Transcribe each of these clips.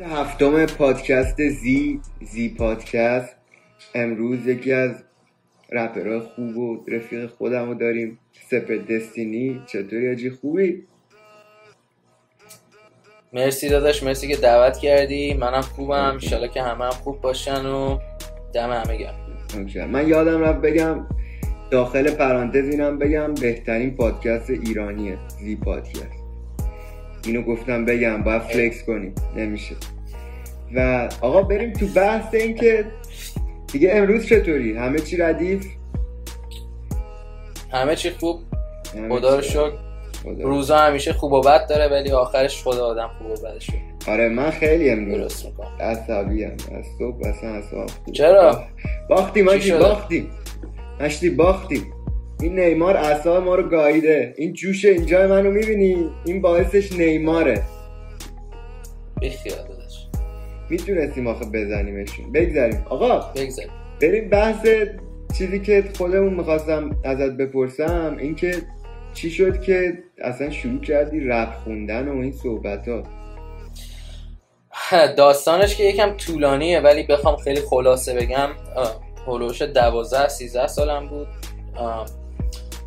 هفتم پادکست زی زی پادکست. امروز یکی از رپرهای خوب و رفیق خودم رو داریم. سپر دستینی. چطوری آجی؟ خوبی؟ مرسی داداش مرسی که دعوت کردی. منم خوبم. انشالله که همه هم خوب باشن و دم همه گرم. من یادم رفت بگم داخل پرانتز اینم بگم بهترین پادکست ایرانیه. زی پادکست. اینو گفتم بگم باید فلکس کنیم نمیشه. و آقا بریم تو بحث این که دیگه امروز چطوری؟ همه چی ردیف؟ همه چی خوب. خدا رو شکر. روزا همیشه خوب و بد داره ولی آخرش خدا آدم خوب و بدش آره من خیلی امروز درست می‌کنم. عصبی هم از صبح اصلا اصلا چرا؟ باختیم ماشی باختیم. مشتی باختیم. این نیمار اصلا ما رو گاییده. این جوش اینجا منو می‌بینی؟ این باعثش نیماره. بیخیال داداش می‌تونستیم آخه بزنیمشون. بگذاریم. آقا بگذاریم. بریم بحث چیزی که خودمون می‌خواستم ازت بپرسم. اینکه چی شد که اصلا شروع کردی رپ خوندن و این صحبت ها داستانش که یکم طولانیه ولی بخوام خیلی خلاصه بگم. هلوش دوازده سیزده سالم بود.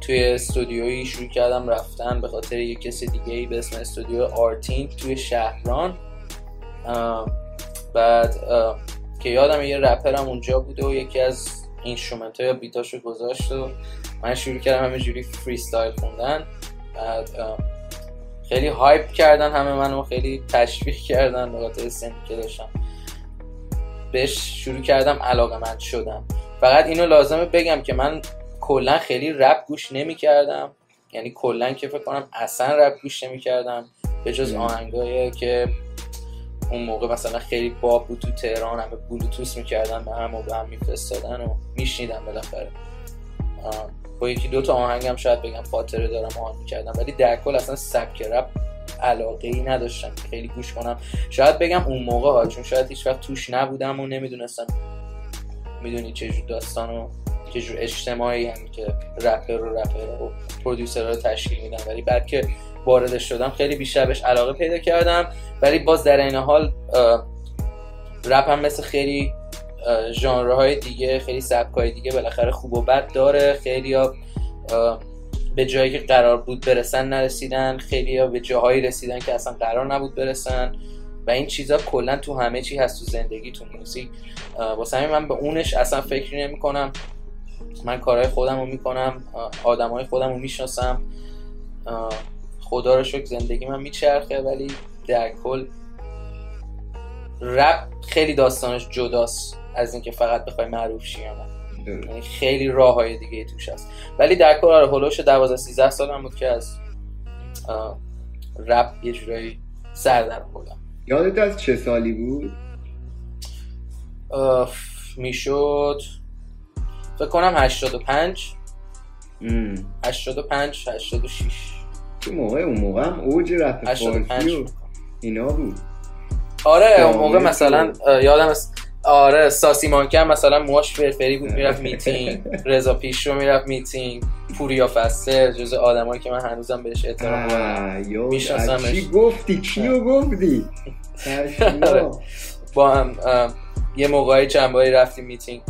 توی استودیویی شروع کردم رفتن به خاطر یک کسی دیگه ای به اسم استودیو آرتین توی شهران. بعد که یادمه یه رپرم اونجا بوده و یکی از instrument ها یا beat اشو گذاشت و من شروع کردم همه جوری freestyle خوندن. بعد خیلی hype کردن همه منو خیلی تشویق کردن خاطر سنی که داشتم. بهش شروع کردم علاقه من شدم فقط اینو لازمه بگم که من کلا خیلی رپ گوش نمی کردم یعنی کلا که فکر کنم اصلا رپ گوش نمی کردم به جز آهنگایی که اون موقع مثلا خیلی باب بود تو تهران همه بلوتوس می‌کردن به هم و به هم میفرستادن و میشنیدم بالاخره. با یکی دو تا آهنگم شاید بگم خاطره دارم آهنگ می‌کردم ولی در کل اصلا سبک رپ علاقه ای نداشتم. خیلی گوش کنم. شاید بگم اون موقع ها چون شاید هیچ وقت توش نبودم و نمی‌دونستم می‌دونی چجور داستان و چجور اجتماعی هم که رپر و رپر و پرودیوسر رو تشکیل میدن. ولی بعد که واردش شدم خیلی بیشتر بهش علاقه پیدا کردم. ولی باز در این حال رپ هم مثل خیلی ژانرهای دیگه خیلی سبکای دیگه بالاخره خوب و بد داره. خیلی ها به جایی که قرار بود برسن نرسیدن. خیلی ها به جاهایی رسیدن که اصلا قرار نبود برسن. و این چیزا کلا تو همه چی هست تو زندگی تو موزیک. واسه همین من به اونش اصلا فکری نمی کنم. من کارهای خودم رو می‌کنم آدمای خودم رو می‌شناسم خدا رو شکر زندگی من میچرخه ولی در کل رپ خیلی داستانش جداست از اینکه فقط بخوای معروف شی یعنی خیلی راه های دیگه توش هست. ولی در کل آره هلوش 12 13 سالم بود که از رپ یه جورایی سر در بودم یادت از چه سالی بود؟ می‌شد فکر کنم 85 85 86 که موقع اون موقع هم اوج رپ فارسی و اینا بود آره اون موقع مثلا یادم است آره ساسی مانکر مثلا موهاش فرفری بود می‌رفت میتینگ. رضا پیشرو می‌رفت میتینگ. پوریا فسته جز آدمایی که من هنوزم بهش احترام دارم. میشناسمش. چی گفتی؟ کیو گفتی؟ با هم یه موقعی چند رفتیم میتینگ.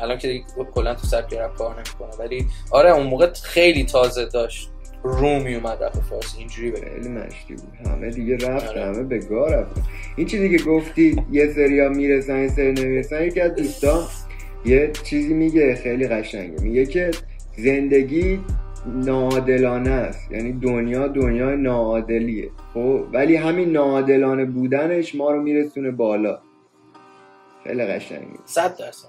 الان که کلا تو سبک رپ کار نمی‌کنه ولی آره اون موقع خیلی تازه داشت. رومی اومد رپ فارسی اینجوری بگم. خیلی مشکی بود. همه دیگه رفت آره. همه به گار رفت این چیزی که گفتی یه سریا می‌رسن یه سری نمی‌رسن یکی از دوستان یه چیزی میگه خیلی قشنگه. میگه که زندگی ناعادلانه است. یعنی دنیا دنیای ناعادلیه. خب ولی همین ناعادلانه بودنش ما رو میرسونه بالا. خیلی قشنگه. صد درصد.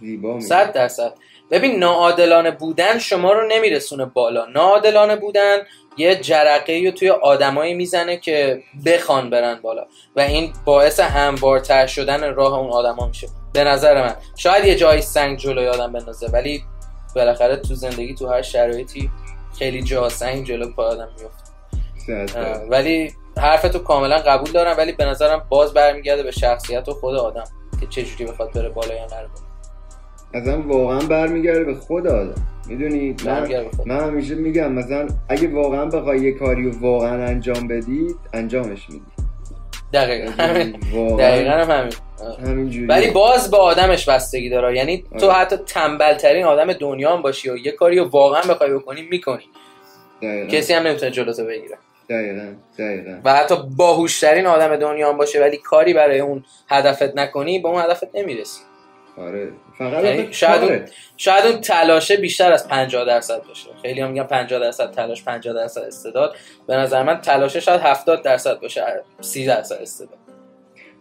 زیبا صد درصد. ببین ناعادلانه بودن شما رو نمیرسونه بالا. ناعادلانه بودن یه جرقه رو توی آدمایی می‌زنه که بخوان برن بالا. و این باعث هموارتر شدن راه اون آدما میشه. به نظر من. شاید یه جایی سنگ جلوی آدم بندازه ولی بالاخره تو زندگی تو هر شرایطی خیلی جا سنگ جلو پای آدم میفته ولی حرفتو کاملا قبول دارم ولی به نظرم باز برمیگرده به شخصیت و خود آدم که چجوری بخواد بره بالا یا نره. اصلا واقعا برمیگرده به خود آدم. می‌دونی؟ من, من همیشه میگم مثلا اگه واقعا بخوای یه کاری رو واقعا انجام بدی انجامش میدی. دقیقا. همین واقعا دقیقا هم همین. همینجوری ولی باز به آدمش بستگی داره. یعنی تو آره. حتی تنبل ترین آدم دنیا هم باشی و یه کاری رو واقعا بخوای بکنی می‌کنی. دقیقا. کسی هم نمی‌تونه جلوتو بگیره. دقیقا دقیقا. و حتی باهوشترین آدم دنیا هم باشه ولی کاری برای اون هدفت نکنی به اون هدفت نمی‌رسی. آره. فقط یعنی شاید. اون, شاید اون تلاشه بیشتر از 50 درصد باشه. خیلی هم میگن 50 درصد تلاش 50 درصد استعداد. به نظر من تلاشه شاید 70 درصد باشه 30 درصد استعداد.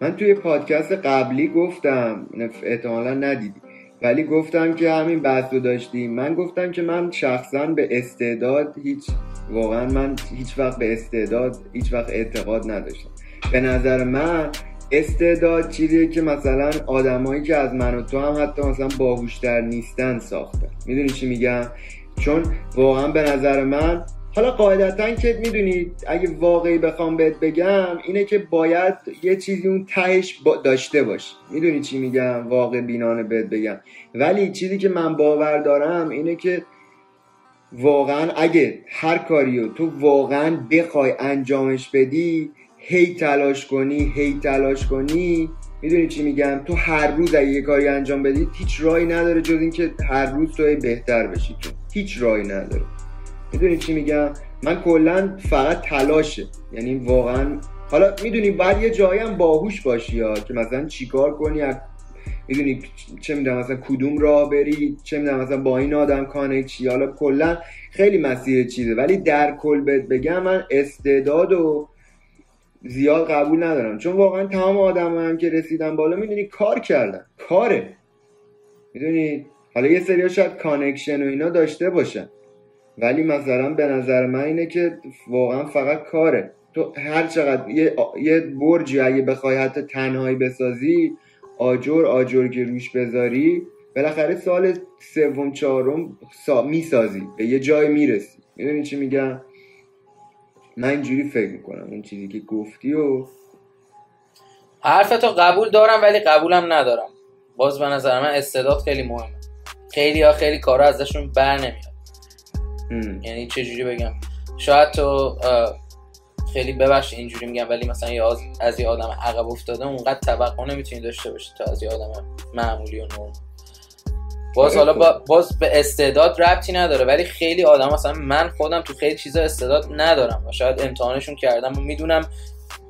من توی پادکست قبلی گفتم احتمالا ندیدی ولی گفتم که همین بحث رو داشتیم. من گفتم که من شخصا به استعداد هیچ واقعا من هیچ وقت به استعداد هیچ وقت اعتقاد نداشتم. به نظر من استعداد چیزیه که مثلا آدمایی که از من و تو هم حتی مثلا باهوشتر نیستن ساختن می‌دونی چی میگم؟ چون واقعا به نظر من حالا قاعدتا که می‌دونی اگه واقعی بخوام بهت بگم اینه که باید یه چیزی اون تهش با داشته باشی. می‌دونی چی میگم؟ واقع بینانه بهت بگم. ولی چیزی که من باور دارم اینه که واقعا اگه هر کاریو تو واقعا بخوای انجامش بدی هی تلاش کنی هی تلاش کنی. می‌دونی چی میگم؟ تو هر روز اگه یه کاری انجام بدی هیچ راهی نداره جز اینکه هر روز تو بهتر بشی تو. هیچ راهی نداره. می‌دونی چی میگم؟ من کلا فقط تلاشه. یعنی واقعا حالا می‌دونی باید یه جایی هم باهوش باشی یا که مثلا چیکار کنی؟ از- می‌دونی چه می‌دونم مثلا کدوم راه بری؟ چه می‌دونم مثلا با این آدم کانکت چی؟ حالا کلا خیلی مسیر چیزه. ولی در کل بهت بگم من استعداد و زیاد قبول ندارم. چون واقعا تمام آدم هم که رسیدن بالا می‌دونی کار کردن. کاره. می‌دونی؟ حالا یه سری شاید connection و اینا داشته باشن. ولی مثلا به نظر من اینه که واقعا فقط کاره. تو هر چقدر یه, یه برجی اگه بخوای حتی تنهایی بسازی آجر آجر که روش بذاری بالاخره سال سوم چهارم سا... می‌سازی. به یه جای می‌رسی. می‌دونی چی میگم؟ من اینجوری فکر می‌کنم اون چیزی که گفتی و حرفتو قبول دارم ولی قبولم ندارم. باز به نظر من استعداد خیلی مهمه. خیلی ها خیلی کارا ازشون بر نمیاد. یعنی چه جوری بگم؟ شاید تو خیلی ببخش اینجوری میگم ولی مثلا یه از, از یه آدم عقب افتاده اونقدر توقع نمی‌تونی داشته باشی تا از یه آدم معمولی و نرم. باز حالا. با باز به استعداد ربطی نداره ولی خیلی آدم مثلا من خودم تو خیلی چیزا استعداد ندارم و شاید امتحانشون کردم و می‌دونم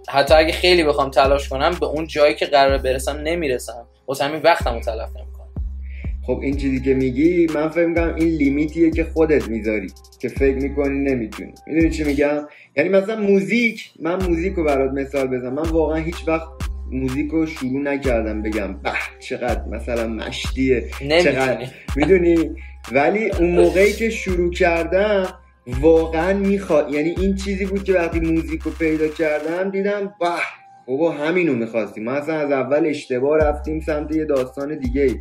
حتی اگه خیلی بخوام تلاش کنم به اون جایی که قرار برسم نمی‌رسم. واسه همین وقتم رو تلف نمی‌کنم. خب این چیزی که میگی؟ من فکر می‌کنم این لیمیتیه که خودت می‌ذاری که فکر می‌کنی نمی‌تونی. می‌دونی چی میگم؟ یعنی مثلا موزیک من موزیک رو برات مثال بزنم. من واقعا هیچ وقت موزیک رو شروع نکردم بگم به چقدر مثلا مشتیه چقدر. نمی‌تونی می‌دونی؟ ولی اون موقعی که شروع کردم واقعا می‌خواد یعنی این چیزی بود که وقتی موزیک رو پیدا کردم دیدم به بابا همینو می‌خواستیم ما اصلا از اول اشتباه رفتیم سمت یه داستان دیگه ای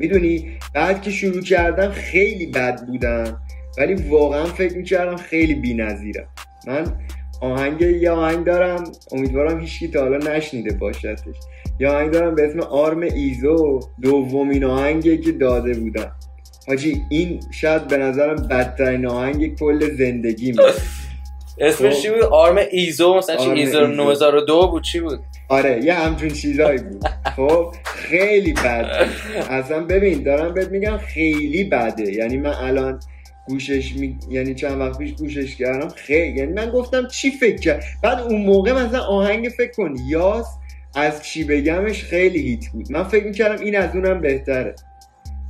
می‌دونی؟ بعد که شروع کردم خیلی بد بودم ولی واقعا فکر می‌کردم خیلی بی من آهنگ یه آهنگ دارم امیدوارم هیچکی تا حالا نشنیده باشدش. یه آهنگ دارم به اسم آرم ایزو دومین آهنگی که داده بودم. حاجی این شاید به نظرم بدترین آهنگ کل زندگی می اسمش چی بود؟ آرم ایزو؟ مثلا چی؟ ایزو. 9002 بود؟ چی بود؟ آره یه همچون چیزایی بود. خب خیلی بد. اصلا ببین دارم بهت میگم خیلی بده. یعنی من الان گوشش می... یعنی چند وقت پیش گوشش کردم. خیلی. یعنی من گفتم چی فکر کرد؟ بعد اون موقع مثلا آهنگ فکر کن. یاس از چی بگمش خیلی هیت بود. من فکر می‌کردم این از اونم بهتره.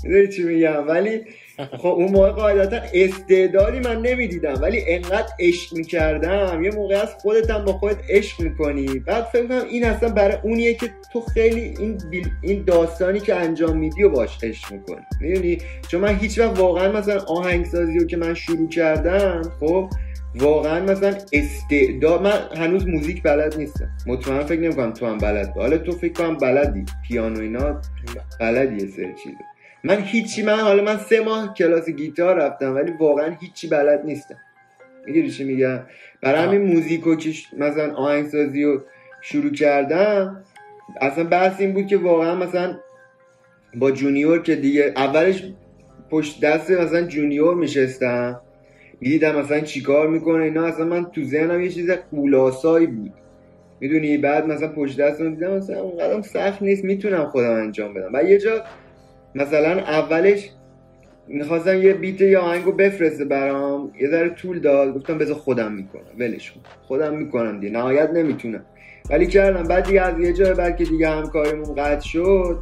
می‌دونی چی میگم؟ ولی خب اون موقع قاعدتا استعدادی من نمی‌دیدم ولی انقدر عشق می‌کردم. یه موقع از خودت هم با خودت عشق می‌کنی. بعد فکر کنم این اصلا برای اونیه که تو خیلی این بیل- این داستانی که انجام میدی و باش عشق می‌کنی. می‌دونی؟ چون من هیچ وقت واقعا مثلا آهنگسازی رو که من شروع کردم خب واقعا مثلا استعداد من هنوز موزیک بلد نیستم. مطمئن فکر نمی‌کنم تو هم بلد. حالا تو فکر کنم بلدی. پیانو اینا بلدی یه من هیچی من حالا من سه ماه کلاس گیتار رفتم ولی واقعا هیچی بلد نیستم. می‌گیری چی میگم؟ برای. همین موزیکو که مثلا آهنگسازی رو شروع کردم اصلا بحث این بود که واقعا مثلا با جونیور که دیگه اولش پشت دست مثلا جونیور میشستم می‌دیدم مثلا چیکار می‌کنه اینا اصلا من تو ذهنم یه چیز غول‌آسایی بود. می‌دونی؟ بعد مثلا پشت دستم دیدم مثلا اونقدر سخت نیست می‌تونم خودم انجام بدم. و یه جا مثلا اولش می‌خواستم یه بیت یا آهنگو بفرسته برام یه ذره طول داد گفتم بذار خودم می‌کنم ولش کن. خودم می‌کنم دیگه نهایت نمی‌تونم. ولی کردم. بعد دیگه از یه جای بعد که دیگه همکاریمون قطع شد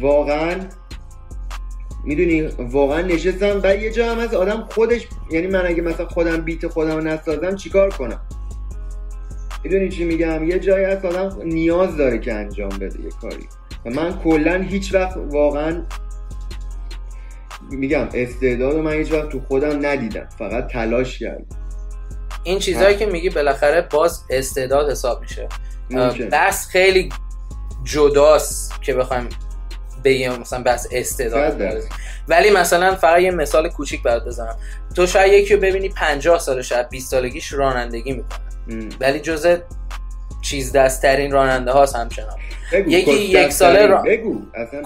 واقعا می‌دونی واقعا نشستم. و یه جا هم از آدم خودش یعنی من اگه مثلا خودم بیت خودم نسازم چیکار کنم؟ می‌دونی چی میگم؟ یه جایی از آدم نیاز داره که انجام بده یه کاری. و من کلا هیچ وقت واقعا میگم استعداد من هیچ وقت تو خودم ندیدم فقط تلاش کردم این چیزهایی که میگی بالاخره باز استعداد حساب میشه. بس خیلی جداست که بخوایم بگیم مثلا بس استعداد. ولی مثلا فقط یه مثال کوچیک برات بزنم تو شاید یکی رو ببینی 50 سالش از 20 سالگیش رانندگی می‌کنه. ولی جز چیز دستترین راننده هاست همچنان. یکی یک ساله ترین. را-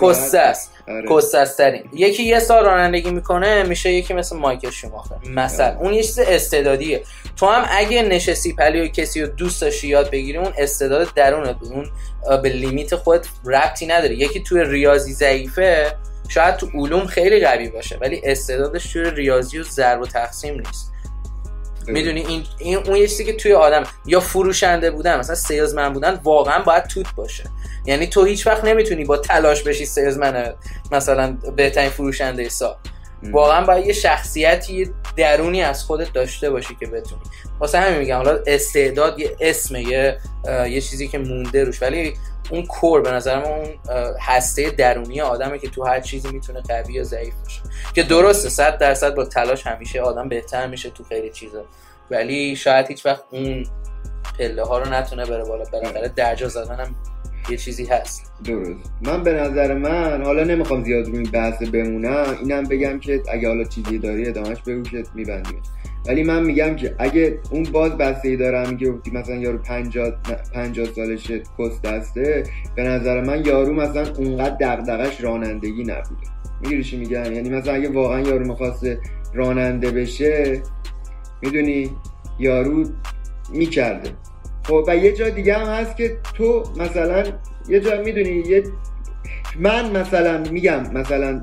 کسته. است آره. کسسترین. یکی یه سال رانندگی می‌کنه میشه یکی مثل مایکل شوماخر. مثلا. اون یه چیز استعدادیه. تو هم اگه نشستی پلی و کسی رو دوست داشتی یاد بگیری اون استعداد درونت بود. اون به لیمیت خود ربطی نداره. یکی توی ریاضی ضعیفه شاید تو علوم خیلی قوی باشه ولی استعدادش توی ریاضی و ضرب و تقسیم نیست. می‌دونی؟ این, این اون یه چیزی که توی آدم یا فروشنده بودن مثلا سیلزمن بودن واقعا باید توت باشه. یعنی تو هیچ وقت نمی‌تونی با تلاش بشی سیلزمن مثلا بهترین فروشنده سال. واقعا باید یه شخصیتی درونی از خودت داشته باشی که بتونی. واسه همین میگم حالا استعداد یه اسم یه یه چیزی که مونده روش. ولی اون کور به نظر من اون هسته درونی آدمه که تو هر چیزی می‌تونه قوی یا ضعیف باشه. که درسته صد درصد با تلاش همیشه آدم بهتر میشه تو خیلی چیزا. ولی شاید هیچ وقت اون پله ها رو نتونه بره بالا. بالاخره درجا زدن هم یه چیزی هست. درست. من به نظر من حالا نمی‌خوام زیاد روی این بحث بمونم اینم بگم که اگه حالا چیزی داری ادامهش بگو که میبندیم ولی من میگم که اگه اون باز بسته ای دارم گفتی مثلا یارو 50 50 سالشه کس دسته به نظر من یارو مثلا اونقدر دغدغش رانندگی نبوده. می‌گیری چی میگم؟ یعنی مثلا اگه واقعا یارو می‌خواسته راننده بشه می‌دونی؟ یارو می‌کرده. خب و یه جا دیگه هم هست که تو مثلا یه جا می‌دونی یه من مثلا میگم مثلا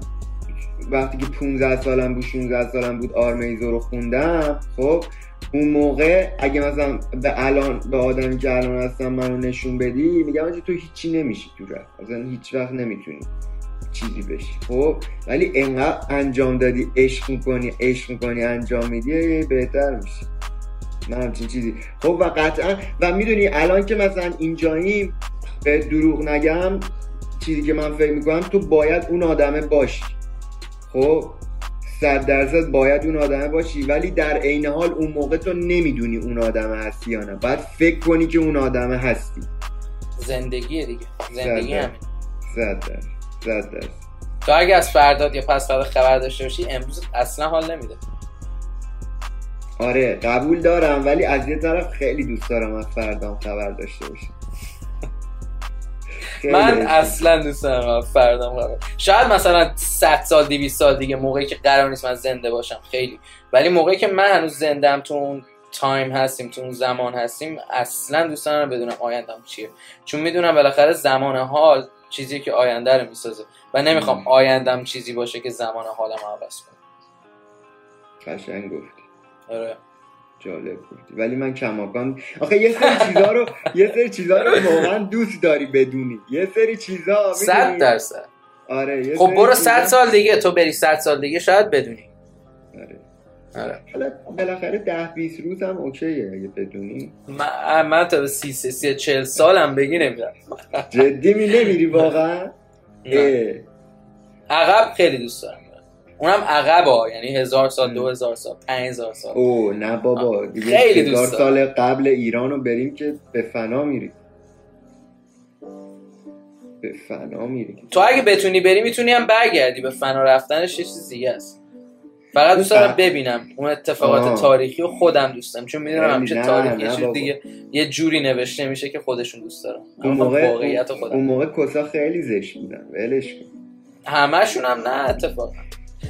وقتی که 15 سالم بود 16 سالم بود آرمیزو رو خوندم خب اون موقع اگه مثلا به الان به آدمی که الان هستم منو نشون بدی میگم آجی تو هیچی نمیشی تو رفت مثلا هیچ وقت نمی‌تونی چیزی بشی خب ولی انقدر انجام دادی عشق می‌کنی عشق می‌کنی انجام میدی بهتر میشی. من همچین چیزی. خب و قطعا و می‌دونی الان که مثلا اینجاییم به دروغ نگم چیزی که من فکر می‌کنم تو باید اون آدمه باشی. خب؟ صد درصد باید اون آدمه باشی ولی در عین حال اون موقع تو نمی‌دونی اون آدمه هستی یا نه. باید فکر کنی که اون آدمه هستی. زندگیه دیگه. زندگی همین صد درصد. صد درصد. تو اگه از فرداد یا پس فردا خبر داشته باشی امروز اصلا حال نمیده. آره قبول دارم ولی از یه طرف خیلی دوست دارم از فردام خبر داشته باشم. من. اصلا دوست دارم فردام خبر. شاید مثلا 100 سال 200 سال دیگه موقعی که قرار نیست من زنده باشم خیلی. ولی موقعی که من هنوز زندم تو اون تایم هستیم تو اون زمان هستیم اصلا دوست دارم بدونم آیندم چیه. چون می‌دونم بالاخره زمان حال چیزی که آینده رو می‌سازه و نمی‌خوام. آیندم چیزی باشه که زمان حالم عوض کنه. قشنگ گفتی. آره. جالب گفتی ولی من کماکان آخه یه سری چیزا رو یه سری چیزا رو واقعا دوست داری بدونی. یه سری چیزا صد می‌دونی؟ درصد. آره یه خب برو چیزا- صد سال دیگه تو بری صد سال دیگه شاید بدونی. آره. آره. حالا بالاخره ده 20 روز هم اوکیه اگه بدونی. من, من تا به سی سی سی چل سالم بگی نمیرم جدی می نمیری واقعا. عقب خیلی دوست دارم. اونم عقب ها یعنی هزار سال. دو هزار سال پنج هزار سال. او نه بابا دیگه خیلی هزار دوست سال قبل ایران رو بریم که به فنا میری به فنا میری تو اگه بتونی بری می‌تونی هم برگردی. به فنا رفتنش یه چیز دیگه است. فقط دوست دارم. ببینم اون اتفاقات آه. تاریخی رو خودم دوستم چون می‌دونم خیلی همیشه نه، تاریخ یه چیز. دیگه یه جوری نوشته میشه که خودشون دوست دارم اون موقع واقعیت اون خودم. موقع کسا خیلی زشت بودن ولش کن. همشون هم نه اتفاقا.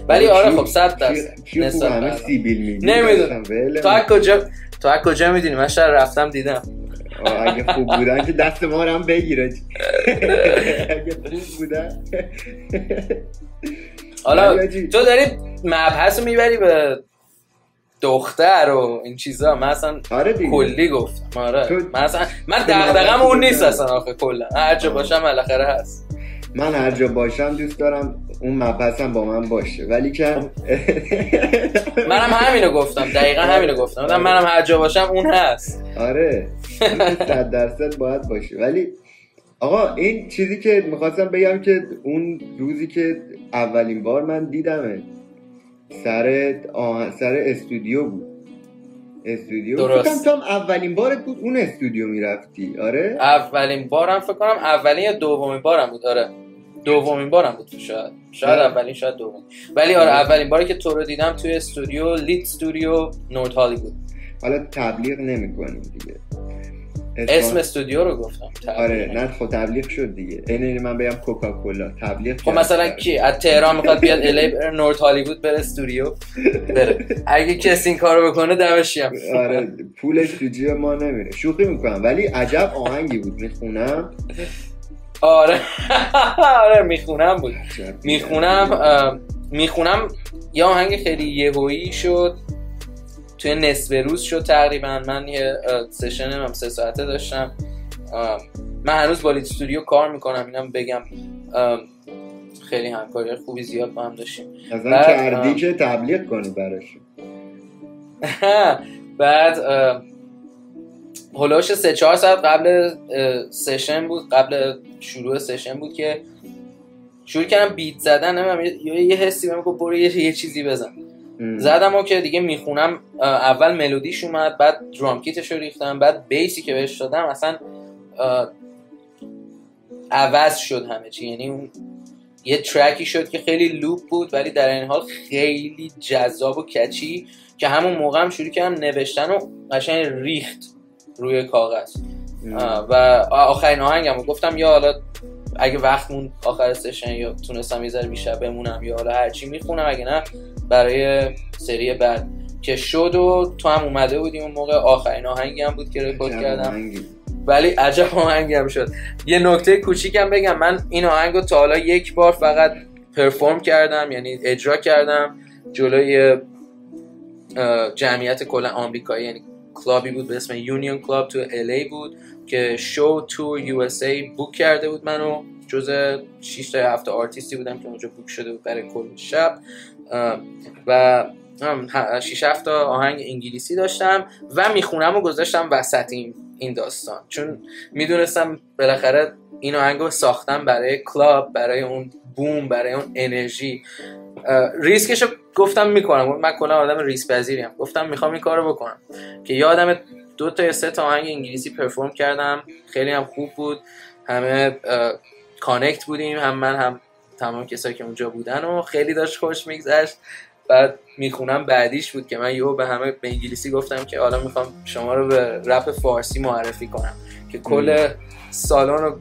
ولی آره خب صد درصد. همه به سیبیل میگی نمی‌دونم. تو کجا تو کجا می‌دونی؟ من شاید رفتم دیدم. اگه خوب بودن که دست ما هم بگیره. اگه خوب بودن. حالا تو داری مبحث رو می‌بری به دختر و این چیزا. من اصلا آره کلی گفتم. آره. تو- من اصلا من دغدغم مبحث اون نیست. اصلا آخه کلا. هر جا باشم بالاخره هست. من هر جا باشم دوست دارم اون مبحثم با من باشه. ولی که منم همینو گفتم. دقیقا همینو گفتم. گفتم منم هر جا باشم اون هست. آره. صد درصد باید باشه. ولی آقا این چیزی که می‌خواستم بگم که اون روزی که اولین بار من دیدمه سر آه... سر استودیو بود. استودیو؟ درست. فکرم هم اولین بارت بود اون استودیو می‌رفتی. آره؟ اولین بارم فکر کنم اولین یا دومین بارم بود. آره. دومین بارم بود شاید. شاید. اولین شاید دومین. ولی آره. اولین باری که تو رو دیدم توی استودیو لیت استودیو نورت هالیوود حالا تبلیغ نمی‌کنیم دیگه. اسم استودیو رو گفتم آره نه خب تبلیغ شد دیگه. اینه من بگم کوکاکولا. تبلیغ خب. مثلا کی؟ از تهران می‌خواد بیاد الی بره نورت هالیوود بره استودیو. بره. اگه کسی این کارو بکنه دمش گرم. آره پولش تو جیب ما نمیره. شوخی می‌کنم ولی عجب آهنگی بود می‌خونم. آره. آره می‌خونم بود. می‌خونم می‌خونم. یه آهنگ خیلی یهویی شد. توی نصف روز شد تقریبا. من یه سشن هم سه ساعته داشتم. من هنوز با لیت استودیو کار می‌کنم. اینم بگم. خیلی همکاری خوبی زیاد با هم داشتیم. بعد، کردی. که تبلیغ کنی براش. بعد هلوش سه چهار ساعت قبل سشن بود قبل شروع سشن بود که شروع کردم بیت زدن. نمی‌دونم یه- حسی بهم گفت برو یه, یه چیزی بزن. ام. زدم و که دیگه می‌خونم. اول ملودیش اومد بعد درام کیتش رو ریختم بعد بیسی که بهش دادم اصلا عوض شد همه چی. یعنی اون یه track ی شد که خیلی loop بود ولی در عین حال خیلی جذاب و catchy که همون موقع هم شروع کردم نوشتن و قشنگ ریخت. روی کاغذ. و آخرین آهنگم رو گفتم یا حالا اگه وقت مون آخر session یا تونستم یه ذره بیشتر بمونم یا حالا هرچی می‌خونم اگه نه برای سری بعد. که شد و تو هم اومده بودی اون موقع. آخرین آهنگی هم بود که رکورد کردم. ولی عجب آهنگی هم شد. یه نکته کوچیکم بگم. من این آهنگ رو تا حالا یک بار فقط perform کردم یعنی اجرا کردم جلوی جمعیت کلا آمریکایی یعنی club ی بود به اسم Union Club تو LA بود که Show Tour USA book کرده بود منو. جز 6 تا 7 آرتیستی بودم که اونجا book شده بود برای کل شب. و 6 7 تا آهنگ انگلیسی داشتم و می‌خونم و گذاشتم وسط این این داستان. چون می‌دونستم بالاخره این آهنگ رو ساختم برای club برای اون boom برای اون انرژی. ریسکش گفتم می‌کنم. من کلا آدم ریسک پذیریم گفتم می‌خوام این کارو بکنم. که یادم دو تا یا سه تا آهنگ انگلیسی perform کردم. خیلی هم خوب بود. همه connect بودیم. هم من هم تمام کسایی که اونجا بودن و خیلی داشت خوش میگذشت. بعد می‌خونم بعدیش بود که من یهو به همه به انگلیسی گفتم که حالا می‌خوام شما رو به رپ فارسی معرفی کنم. که کل سالن رو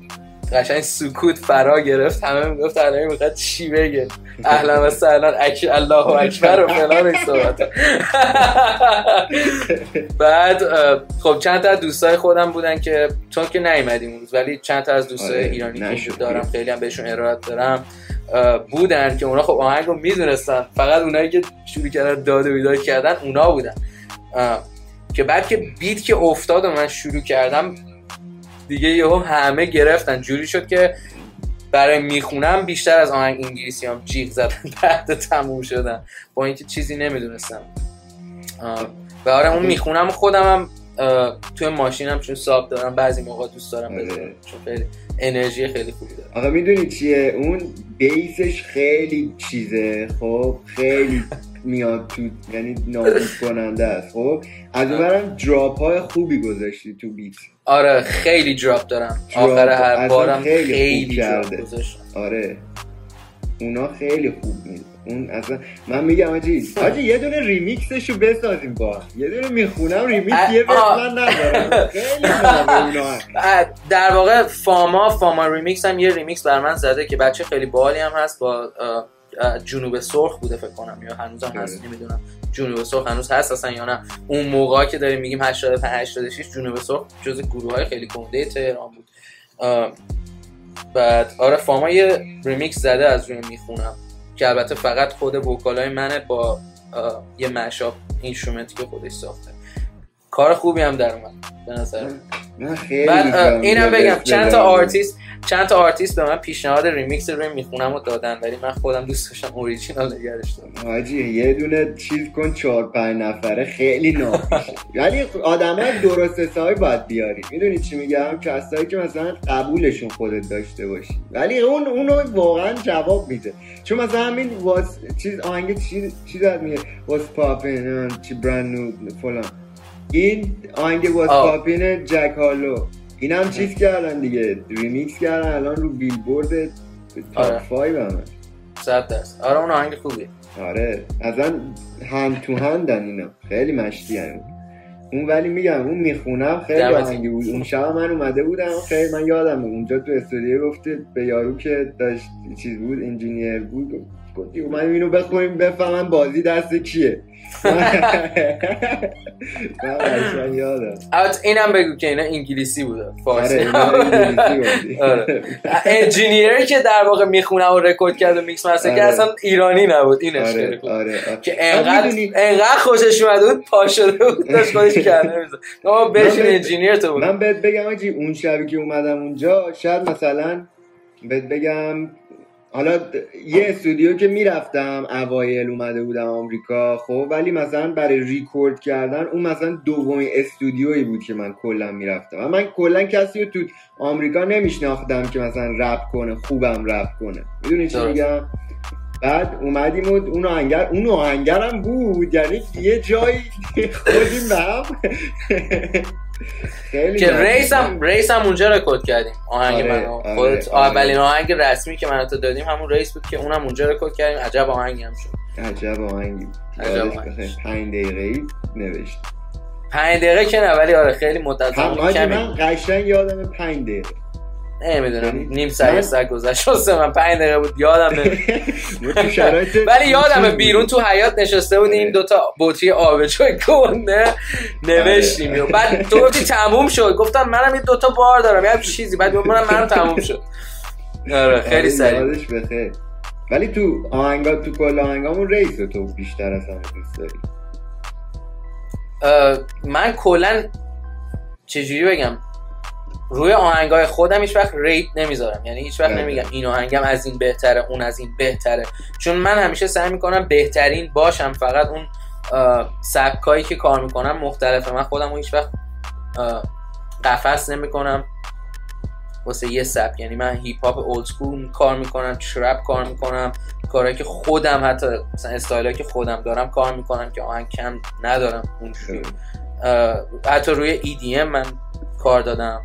قشنگ سکوت فرا گرفت همه می‌گفت الان می‌خواد چی بگه؟ اهلا و سهلا اک الله اکبر و فلان این صحبت. بعد خب چند تا از دوستای خودم بودن که چون که نیومدیم روز ولی چند تا از دوستای آره، ایرانی که دارم خیلی هم بهشون ارائت دارم بودن که اونا خب آهنگ رو می‌دونستن فقط اونایی که شروع کردن داد و بیداد کردن اونا بودن. که بعد که بیت که افتاد و من شروع کردم دیگه یهو همه گرفتن. جوری شد که برای می‌خونم بیشتر از آهنگ انگلیسی هم جیغ زدن بعد تموم شدن. با اینکه چیزی نمی‌دونستم. و آره اون می‌خونم خودم هم توی ماشینم چون ساب دارم بعضی موقع دوست دارم آره. بذارم چون خیلی انرژی خیلی خوبی داره آقا می‌دونی چیه؟ اون bass ش خیلی چیزه. خب خیلی میاد تو یعنی نابود کننده است. خب از اونورم drop های خوبی گذاشتی تو beat. آره خیلی drop دارم آخر هر بارم خیلی خیلی کرده. آره اونا خیلی خوب میاد اون اصلا من میگم حاجی حاجی یه دونه ریمیکسشو بسازیم با. یه دونه می‌خونم ریمیکس یه بس. من ندارم خیلی اونا. در واقع فاما فاما ریمیکس هم یه ریمیکس بر من زده که بچه خیلی باحالی هم هست با جنوب سرخ بوده فکر کنم یا هنوزم آره. هست نمی‌دونم جنوب سرخ هنوز هست اصلا یا نه اون موقعی که داریم میگیم 85 86 جنوب سرخ جز گروه های خیلی گنده تهران بود بعد آره فاما یه ریمیکس زده از روی می‌خونم که البته فقط خود vocal ای منه با یه mashup instrumental ی که خودش ساخته کار خوبی هم در اومد به نظر من. خیلی بعد اینم بگم چند تا. آرتیست چند تا آرتیست به من پیشنهاد ریمیکس روی می‌خونم رو دادن ولی من خودم دوست داشتم اوریجینال نگرش دارم. حاجی یه دونه چیز کن چهار پنج نفره خیلی نامیشه ولی آدم های درست حسابی باید بیاری. می‌دونی چی میگم؟ کسایی که مثلا قبولشون خودت داشته باشی. ولی اون اونو واقعا جواب میده. چون مثلا همین واس چیز آهنگ چی چی داد میگه؟ واس پاپین چی برند فلان. این آهنگ واس. پاپین جک هالو این هم چیز کردن دیگه؟ ریمیکس کردن الان رو بیلبورد آره. تاپ 5 همه صد درصد. آره اون آهنگ خوبیه. آره. اصلا هند تو هندن اینا. خیلی مشتی هن. اون ولی میگم اون می‌خونم خیلی آهنگی بود. اون شب من اومده بودم خیلی من یادم اونجا تو استودیو گفته به یارو که داشت چیز بود engineer بود گفتی اومدیم اینو بخونیم بفهمم بازی دست کیه من قشنگ یادم البته اینم بگو که اینا انگلیسی بوده آره فارسی اینا انگلیسی بودی. آره. engineer ی که در واقع می‌خونه و رکورد کرد و mix master که آره. اصلا ایرانی نبود آره آره آره. که آره، انقدر انقدر خوشش اومده بود پا شده بود داشت خودش کرده می‌زد. ما بشین engineer تو بود من بهت بگم حاجی اون شبی که اومدم اونجا شاید مثلا بهت بگم حالا یه استودیو که می‌رفتم اوایل اومده بودم آمریکا خب ولی مثلا برای ریکورد کردن اون مثلا دومین استودیویی بود که من کلا می‌رفتم. و من کلا کسی رو تو آمریکا نمیشناختم که مثلا رپ کنه خوبم رپ کنه. می‌دونی چی. میگم؟ بعد اومدیم و اون آهنگر اون آهنگرم بود یعنی یه جایی خودیم به هم خیلی که. ریس هم ریس هم اونجا رکورد کردیم آهنگ آره، من آره، خودت آره. اولین آهنگ رسمی که من تو دادیم همون ریس بود که اونم اونجا رکورد کردیم عجب آهنگی هم شد عجب آهنگی. عجب یادش آهنگ. بخیر. پنج دقیقه ای نوشت پنج دقیقه که نه ولی آره خیلی مدت زمان کمی من قشنگ یادم پنج دقیقه نمی‌دونم یعنی نیم سر سر گذشت. واسه من پنج دقیقه بود یادم شرایط ولی یادمه چیز بیرون. تو حیاط نشسته بودیم آره. دوتا بطری آبجوی گنده نوشتیم. آره. بعد تو گفتی تموم شد؟ گفتم منم این دوتا بار دارم یه چیزی. بعد میگم منم تموم شد. آره خیلی آره، سریع. یادش بخیر ولی تو آهنگا تو کل آهنگامون رئیس رو تو بیشتر از همه دوست داری. من کلا چجوری بگم؟ روی آهنگای خودم هیچ وقت ریت نمی‌ذارم. یعنی هیچ وقت. نمیگم این آهنگم از این بهتره اون از این بهتره. چون من همیشه سعی می‌کنم بهترین باشم. فقط اون سبکایی که کار می‌کنم مختلفه. من خودم هیچ وقت قفس نمی‌کنم. واسه یه سبک. یعنی من hip hop old school کار می‌کنم trap کار می‌کنم. کارهایی که خودم حتی مثلا استایلایی که خودم دارم کار می‌کنم که آهنگ کم ندارم. اونجوری. حتی روی EDM من کار دادم.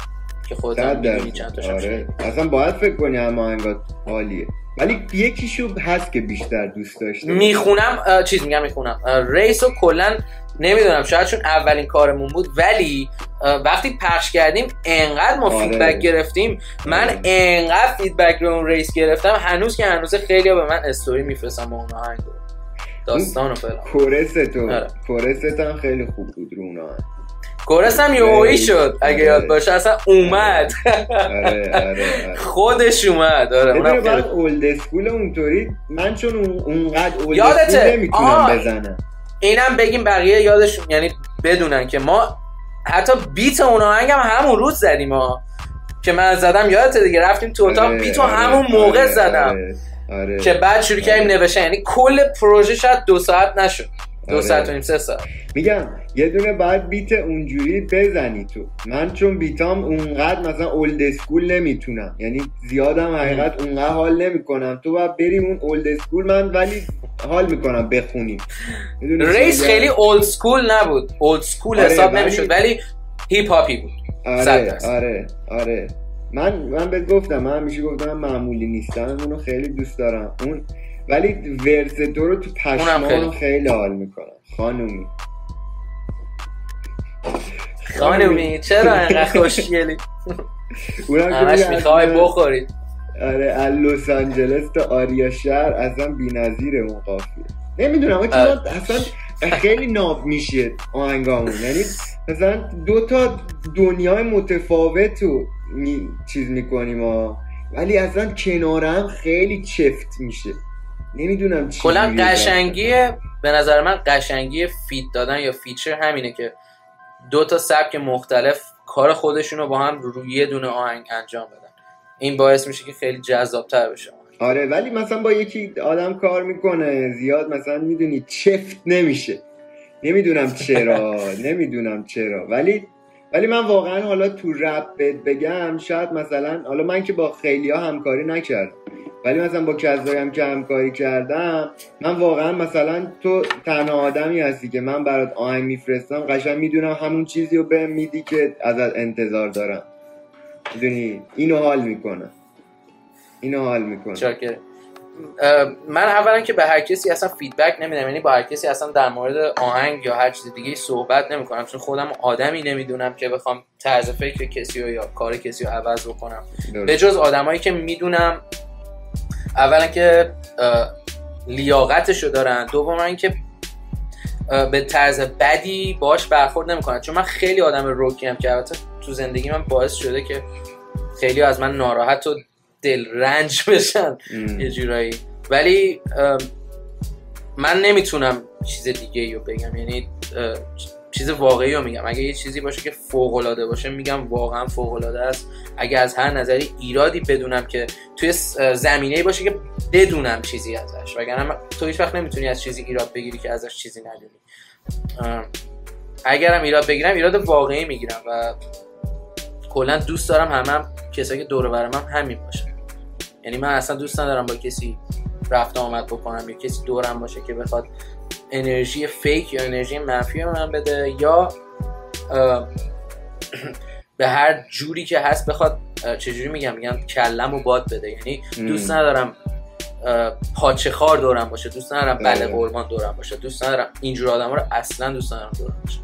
که خودت هم. چند تاشم آره. اصلا باید فکر کنی هم آهنگات عالیه ولی یکیشو هست که بیشتر دوست داشته. می‌خونم چیز میگم می‌خونم ریس رو کلا نمی‌دونم شاید چون اولین کارمون بود ولی وقتی پخش کردیم انقدر ما آره. feedback گرفتیم من آره. انقدر feedback رو اون ریس گرفتم هنوز که هنوز خیلی به من استوری میفرستم با اون آهنگ. داستان و فلان chorus ت تو آره. chorus ت هم خیلی خوب بود رو اون آهنگ. chorus هم یوهی. شد اگه. یاد باشه اصلا اومد آره آره آره خودش اومد آره بعد old school اونطوری من چون اون- اونقدر old? school نمی‌تونم. بزنم اینم بگیم بقیه یادشون یعنی بدونن که ما حتی beat اون آهنگ هم همون روز زدیم ها که من زدم یادته دیگه رفتیم تو اتاق beat همون موقع زدم آره. که بعد شروع کردیم آره. نوشتن یعنی کل پروژه شاید دو ساعت نشد دو آره. ساعت و نیم سه ساعت میگم یه دونه باید beat اونجوری بزنی تو. من چون beat ام اونقدر مثلا old school نمی‌تونم. یعنی زیادم حقیقت اونقدر حال نمی‌کنم. تو باید بریم اون old school من ولی حال می‌کنم بخونیم ریس؟ خیلی old school نبود. old school آره، حساب نمی‌شد ولی hip hop ی بود. آره. آره آره. من من بهت گفتم من همیشه گفتم معمولی نیستم اونو خیلی دوست دارم. اون ولی verse تو رو تو پشمام خیلی. خیلی حال می‌کنم. خانومی. خانومی چرا انقدر خوشگلی؟ همش می‌خوای بخورید. آره از لس آنجلس تا آریا شهر اصلا بی‌نظیره اون قافیه. نمی‌دونم آره. اصلا خیلی ناب میشه آهنگامون. یعنی مثلا دو تا دنیای متفاوت رو می... چیز می‌کنیم ها ولی اصلا کنار هم خیلی چفت میشه. نمی‌دونم چی کلا قشنگی به نظر من قشنگی feat دادن یا feature همینه که دو تا سبک مختلف کار خودشون رو با هم روی یه دونه آهنگ انجام بدن. این باعث میشه که خیلی جذابتر بشه. آره ولی مثلا با یکی آدم کار می‌کنه زیاد مثلا می‌دونی چفت نمیشه. نمی‌دونم چرا نمی‌دونم چرا. ولی ولی من واقعا حالا تو رپ بگم شاید مثلا حالا من که با خیلی ها همکاری نکردم. ولی مثلا با کسایی هم که همکاری کردم من واقعا مثلا تو تنها آدمی هستی که من برات آهنگ میفرستم قشنگ می‌دونم همون چیزی رو بهم میدی که ازت انتظار دارم. می‌دونی؟ اینو حال می‌کنه اینو حال می‌کنه چاکر. من اولا که به هر کسی اصلا فیدبک نمیدم یعنی با هر کسی اصلا در مورد آهنگ یا هر چیز دیگه صحبت نمی‌کنم چون خودم آدمی نمی‌دونم که بخوام طرز فکر کسی رو یا کار کسی رو عوض بکنم. به جز آدمایی که می‌دونم اولا که لیاقتشو دارن. دوم اینکه به طرز بدی باش برخورد نمی‌کنن. چون من خیلی آدم روکی هم که البته تو زندگی من باعث شده که خیلی از من ناراحت و دل رنج بشن. ام. یه جورایی. ولی من نمی‌تونم چیز دیگه رو بگم. یعنی چیز واقعی رو میگم. اگه یه چیزی باشه که فوق العاده باشه میگم واقعا فوق العاده است. اگه از هر نظری ایرادی بدونم که توی زمینه باشه که بدونم چیزی ازش. وگرنه تو هیچ وقت نمی‌تونی از چیزی ایراد بگیری که ازش چیزی ندونی. اگرم ایراد بگیرم ایراد واقعی می‌گیرم و کلا دوست دارم همه هم کسایی که دور برم هم همین باشن. یعنی من اصلا دوست ندارم با کسی رفت آمد بکنم یا کسی دورم باشه که بخواد انرژی فیک یا انرژی منفی به من بده یا به هر جوری که هست بخواد چجوری میگم میگم کلم و باد بده یعنی دوست. ندارم پاچه خار دورم باشه دوست ندارم بله آره. قربان دورم باشه دوست ندارم اینجور آدم رو اصلا دوست ندارم دورم باشه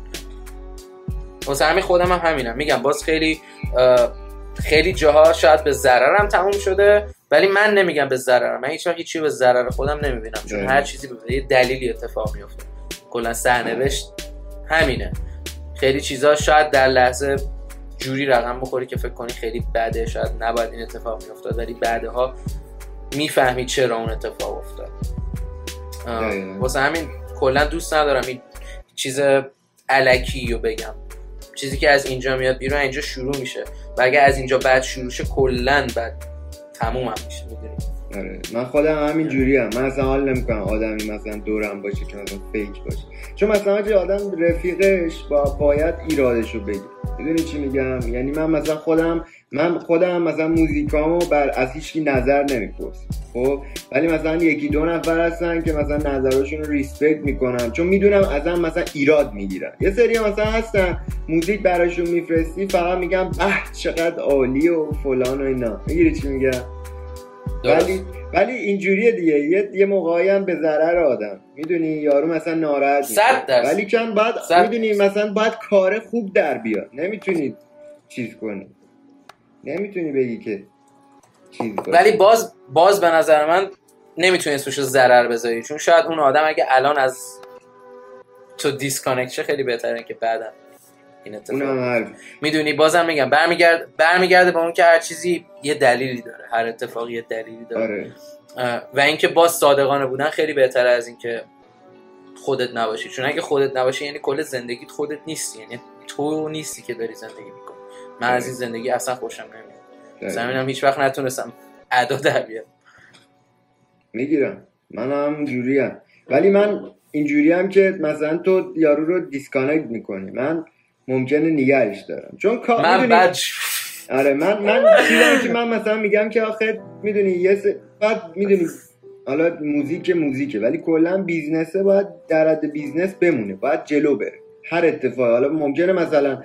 واسه همین خودم هم همینم میگم باز خیلی خیلی جاها شاید به ضررم تموم شده ولی من نمیگم به ضررم. من هیچ وقت هیچی به ضرر خودم نمی‌بینم چون. هر چیزی به یه دلیلی اتفاق میفته کلا سرنوشت همینه. خیلی چیزا شاید در لحظه جوری رقم بخوری که فکر کنی خیلی بده شاید نباید این اتفاق میافتاد ولی بعدها می‌فهمی چرا اون اتفاق افتاد. واسه همین کلا دوست ندارم این چیز علکی رو بگم. چیزی که از اینجا میاد بیرون اینجا شروع میشه. و اگه از اینجا بعد شروع شه کلا بعد تموم هم میشه. می‌دونی آره. من خودم همین جوری هم. من اصلا حال نمی‌کنم آدمی مثلا دورم باشه که مثلا فیک باشه. چون مثلا چه آدم رفیقش با باید ایرادش رو می‌دونی چی میگم؟ یعنی من مثلا خودم من خودم مثلا موزیکامو بر از هیچکی نظر نمی‌پرسم خب؟ ولی مثلا یکی دو نفر هستن که مثلا نظرشون رو ریسپکت می‌کنم چون می‌دونم ازم مثلا ایراد می‌گیرن. یه سری مثلا هستن موزیک براشون میفرستی فقط میگم به چقدر عالی و فلان و اینا. می‌گیری چی میگم ولی ولی اینجوریه دیگه. یه یه موقعی هم به ضرر آدم. می‌دونی؟ یارو مثلا ناراحت میشه. ولیکن بعد می‌دونی مثلا باید کار خوب در بیاد. نمی‌تونی چیز کنی. نمی‌تونی بگی که چیز ولی باز باز به نظر من نمی‌تونی اسمشو ضرر بذاری. چون شاید اون آدم اگه الان از تو disconnect شه خیلی بهتره که بعدا این اتفاق می‌دونی؟ بازم میگم برمیگرد برمیگرده به اون که هر چیزی یه دلیلی داره. هر اتفاقی یه دلیلی داره. آره. و اینکه باز صادقانه بودن خیلی بهتره از اینکه خودت نباشی. چون اگه خودت نباشی یعنی کل زندگیت خودت نیستی. یعنی تو نیستی که داری زندگی می‌کنی من از این زندگی اصلا خوشم نمیاد. زمینم هیچ وقت نتونستم ادا در بیارم. می‌گیرم. من هم جوری هم. ولی من اینجوری هم که مثلا تو یارو رو disconnect می‌کنی. من ممکنه نگهش دارم. چون کار من می‌دونی- بعد آره من من چیزی که من مثلا میگم که آخه می‌دونی یه س... بعد می‌دونی حالا موزیک موزیکه. ولی کلا business ه باید در حد business بمونه. باید جلو بره. هر اتفاقی حالا ممکنه مثلا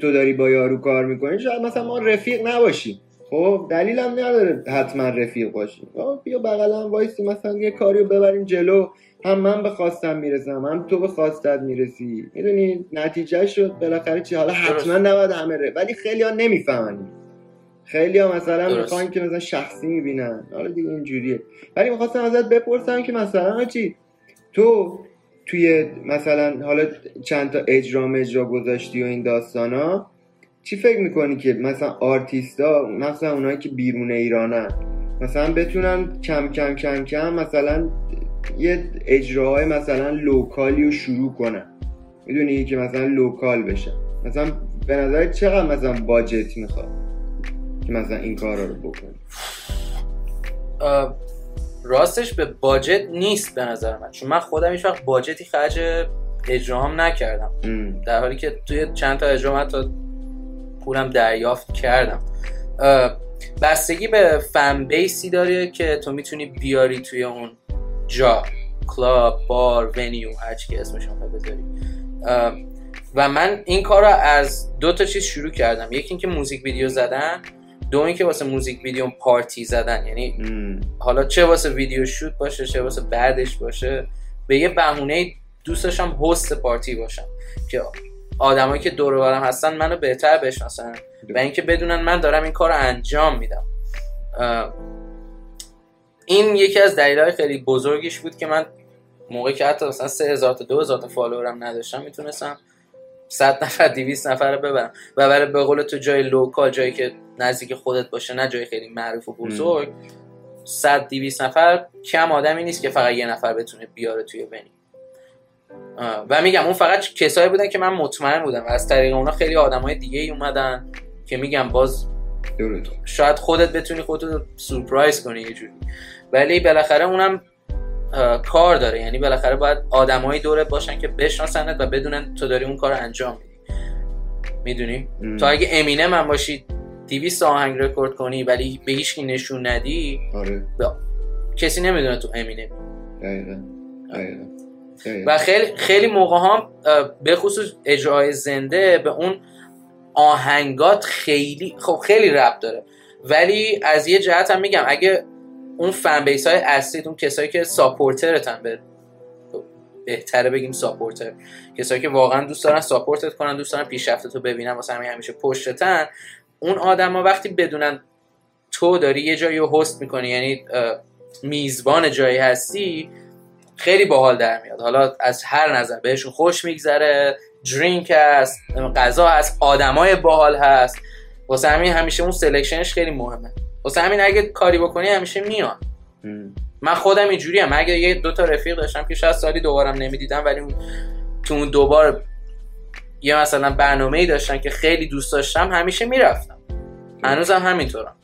تو داری با یارو کار می‌کنی شاید مثلا ما رفیق نباشیم. خب دلیل هم نداره حتما رفیق باشیم. خب بیا بغل هم وایسی مثلا یه کاری رو ببریم جلو. هم من به خواستم می‌رسم هم تو به خواستت می‌رسی. می‌دونی نتیجه شد بالاخره چی؟ حالا حتما نباید همه ره. ولی خیلی ها نمی‌فهمن. خیلی ها مثلا. می‌خوان که مثلا شخصی می‌بینن. حالا دیگه اینجوریه. ولی می‌خواستم ازت بپرسم که مثلا چی؟ تو توی مثلا حالا چند تا اجرا اجرا گذاشتی و این داستانا چی فکر می‌کنی که مثلا آرتیستا مثلا اونایی که بیرون ایرانن مثلا بتونن کم کم کم کم مثلا یه اجراهای مثلا local ی رو شروع کنن؟ می‌دونی که مثلا local بشه مثلا به نظر چقدر مثلا باجت می‌خواد که مثلا این کارا رو بکنی؟ راستش به باجت نیست به نظر من. چون من خودم هیچ وقت باجتی خرج اجرام نکردم. ام. در حالی که توی چند تا اجرام حتی پولم دریافت کردم. بستگی به فن بیسی داره که تو می‌تونی بیاری توی اون جا. کلاب بار ونیو هر چی که اسمش بذاری. و من این کار رو از دو تا چیز شروع کردم. یکی اینکه موزیک ویدیو زدن. دو اینکه واسه موزیک ویدیو پارتی زدن یعنی ام. حالا چه واسه ویدیو شوت باشه چه واسه بعدش باشه به یه بهونه دوست داشتم هست پارتی باشم که آدمایی که دور و برم هستن منو بهتر بشناسن و اینکه بدونن من دارم این کار رو انجام میدم این یکی از دلایل خیلی بزرگیش بود که من موقعی که حتی مثلا 3000 تا 2000 تا follower م نداشتم می‌تونستم 100 نفر 200 نفر رو ببرم و برای به قول تو جای local جایی که نزدیک خودت باشه نه جای خیلی معروف و بزرگ. 100 200 نفر کم آدمی نیست که فقط یه نفر بتونه بیاره توی venue و میگم اون فقط کسایی بودن که من مطمئن بودم و از طریق اونا خیلی آدمای دیگه ای اومدن که میگم باز شاید خودت بتونی خودت سورپرایز کنی یه جوری. ولی بالاخره اونم کار داره. یعنی بالاخره باید آدمایی دورت باشن که بشناسنت و بدونن تو داری اون کار انجام میدی. می‌دونی. تو اگه امینه من باشی 200 آهنگ رکورد کنی ولی به هیچ کی نشون ندی؟ آره. کسی نمی‌دونه تو امینه. دقیقا. دقیقا. و خیلی خیلی موقع هم به خصوص اجرای زنده به اون آهنگات خیلی خب خیلی رب داره. ولی از یه جهت هم میگم اگه اون fan base های اصلی اون کسایی که supporter تن به بهتره بگیم supporter کسایی که واقعا دوست دارن support ت کنن دوست دارن پیشرفت تو ببینن واسه همین همیشه پشتتن اون آدما وقتی بدونن تو داری یه جایی رو host می‌کنی یعنی میزبان جایی هستی خیلی باحال در میاد. حالا از هر نظر بهشون خوش میگذره drink هست غذا هست آدمای باحال هست. واسه همین همیشه اون سلکشنش خیلی مهمه. واسه همین اگه کاری بکنی همیشه میان. من خودم اینجوری هم اگه یه دو تا رفیق داشتم که شاید سالی دوبارم نمی‌دیدم ولی اون تو اون دوبار یه مثلا برنامه ای داشتن که خیلی دوست داشتم همیشه می‌رفتم. هنوزم همینطورم.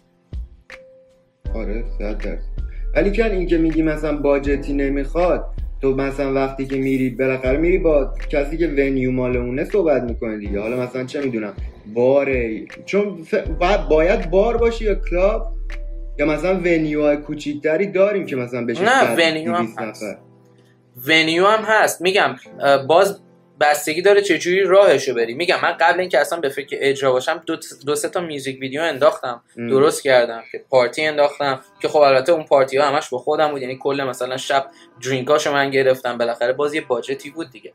آره صد ولی کن این که میگی مثلا باجتی نمی‌خواد تو مثلا وقتی که میری بالاخره میری با کسی که venue مال اونه صحبت می‌کنه دیگه. حالا مثلا چه می‌دونم باره چون ف... با- باید بار باشه یا کلاب یا مثلا venue های کوچیکتری داریم که مثلا بشه نه، 100 venue هم 200 هست. venue هم هست. میگم باز بستگی داره چجوری راهشو بری. میگم من قبل اینکه اصلا به فکر اجرا باشم دو, دو سه تا music video انداختم. ام. درست کردم که پارتی انداختم. که خب البته اون پارتی ها همش با خودم بود. یعنی کل مثلا شب drink اشو من گرفتم. بالاخره باز یه budget ی بود دیگه.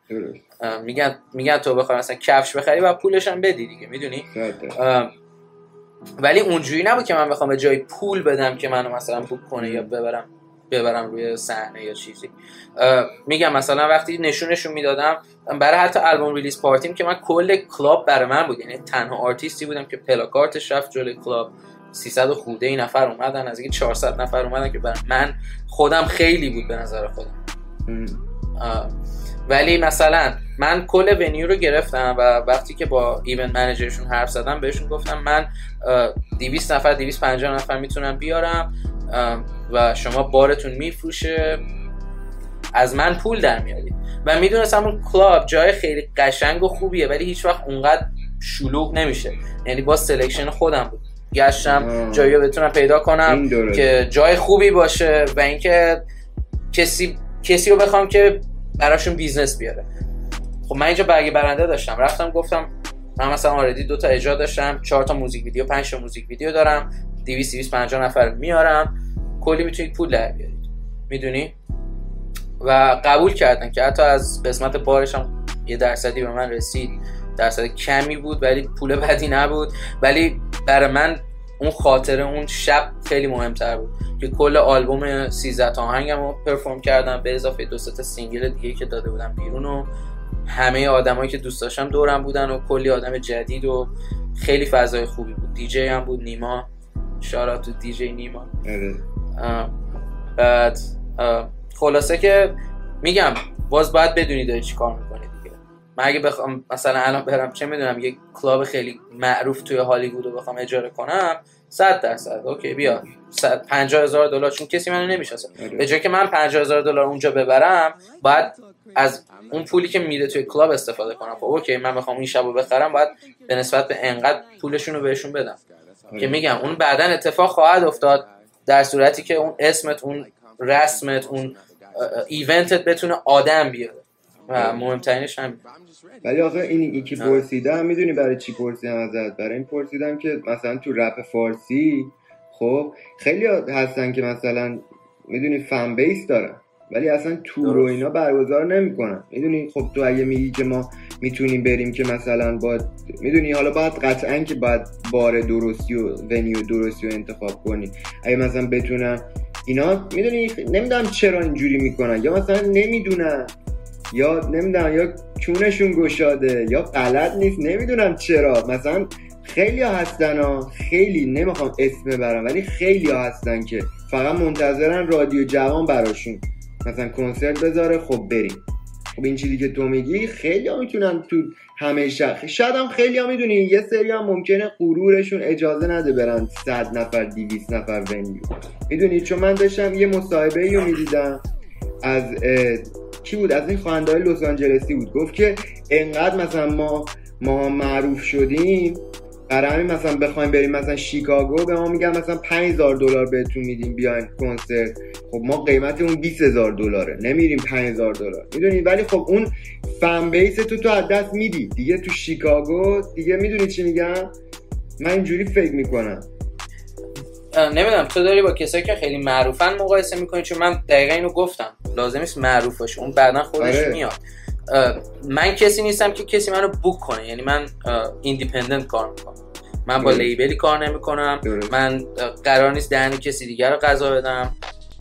میگن میگن تو بخوای مثلا کفش بخری و پولش هم بدی دیگه. می‌دونی؟ ولی اونجوری نبود که من بخوام به جای پول بدم که منو مثلا book کنه یا ببرم. ببرم روی صحنه یا چیزی. میگم مثلا وقتی نشونشون می‌دادم برای حتی album release party م که من کل کلاب برای من بود. یعنی تنها آرتیستی بودم که پلاکارتش رفت جلوی کلاب. 300 و خورده ای نفر اومدن از اینکه 400 نفر اومدن که برای من خودم خیلی بود به نظر خودم. ولی مثلا من کل venue رو گرفتم و وقتی که با event manager شون حرف زدم بهشون گفتم من اه، 200 نفر 250 نفر می‌تونم بیارم و شما بارتون میفروشه از من پول در میارید و می‌دونستم اون کلاب جای خیلی قشنگ و خوبیه ولی هیچ وقت اونقدر شلوغ نمیشه یعنی با selection خودم بود گشتم. جایی رو بتونم پیدا کنم. که جای خوبی باشه و اینکه کسی کسی رو بخوام که براشون business بیاره. خب من اینجا برگ برنده داشتم. رفتم گفتم من مثلا already دو تا اجرا داشتم چهار تا music video پنج تا music video دارم 200 250 نفر میارم. کلی می‌تونید پول در بیارید. می‌دونی؟ و قبول کردن که حتی از قسمت بارش هم یه درصدی به من رسید. درصد کمی بود ولی پول بدی نبود. ولی برای من اون خاطره اون شب خیلی مهمتر بود که کل آلبوم 13 تا آهنگم رو perform کردم به اضافه دو تا single دیگه که داده بودم بیرون و همه آدمایی که دوست داشتم دورم بودن و کلی آدم جدید و خیلی فضای خوبی بود. دیجی هم بود نیما. shout out to DJ نیما. آره. بعد خلاصه که میگم باز باید بدونی داری چی کار می‌کنی من اگه بخوام مثلا الان برم چه می‌دونم یه کلاب خیلی معروف توی هالیوود رو بخوام اجاره کنم 100 درصد. okay بیا. 50 هزار دلار چون کسی منو نمی‌شناسه. آره. به جای که من 50 هزار دلار اونجا ببرم باید از اون پولی که میده توی کلاب استفاده کنم. خب okay من بخوام این شبو بخرم باید به نسبت به انقدر پولشون رو بهشون بدم. که میگم اون بعدا اتفاق خواهد افتاد در صورتی که اون اسمت اون رسمت اون ایونتت بتونه آدم بیاره. و مهمترینش هم ولی آخه این که پرسیدم می‌دونی برای چی پرسیدم ازت؟ برای این پرسیدم که مثلا تو رپ فارسی خب خیلی هستن که مثلا می‌دونی فن بیس دارن ولی اصلا تور و اینا برگزار نمی‌کنن. می‌دونی؟ خب تو اگه میگی که ما می‌تونیم بریم که مثلا با می‌دونی؟ حالا باید قطعا که باید بار درستی و ونیو درستی رو انتخاب کنی. اگه مثلا بتونن اینا می‌دونی؟ نمی‌دونم چرا اینجوری می‌کنن یا مثلا نمی‌دونن. یا نمی‌دونم یا چونشون گشاده یا غلط نیست نمی‌دونم چرا. مثلا خیلی ها هستن ها. خیلی نمی‌خوام اسم ببرم ولی خیلی ها هستن که فقط منتظرن رادیو جوان براشون. مثلا کنسرت بذاره خب بریم. خب این چیزی که تو میگی خیلی ها می‌تونن تو همه شهر شاید هم خیلی ها می‌دونی یه سری هم ممکنه غرورشون اجازه نده برن صد نفر دیویس نفر ونیو می‌دونی؟ چون من داشتم یه مصاحبه رو می‌دیدم از کی بود؟ از این خواننده لس آنجلسی بود. گفت که انقدر مثلا ما ما معروف شدیم برای همین مثلا بخوایم بریم مثلا شیکاگو به ما میگن مثلا 5000 دلار بهتون میدیم بیاین کنسرت. خب ما قیمت اون 20000 دلاره. نمیریم 5000 دلار. می‌دونی؟ ولی خب اون فن بیس تو تو از دست میدی. دیگه تو شیکاگو دیگه می‌دونی چی میگم؟ من اینجوری فکر می‌کنم. نمی‌دونم. تو داری با کسایی که خیلی معروفن مقایسه می‌کنی؟ چون من دقیقا اینو گفتم. لازم نیست معروف باشه. اون بعدا خودش آره. میاد. من کسی نیستم که کسی منو بوک کنه. یعنی من ایندیپندنت کار می‌کنم. من با. لیبلی کار نمی‌کنم. من قرار نیست دهن کسی دیگر رو غذا بدم.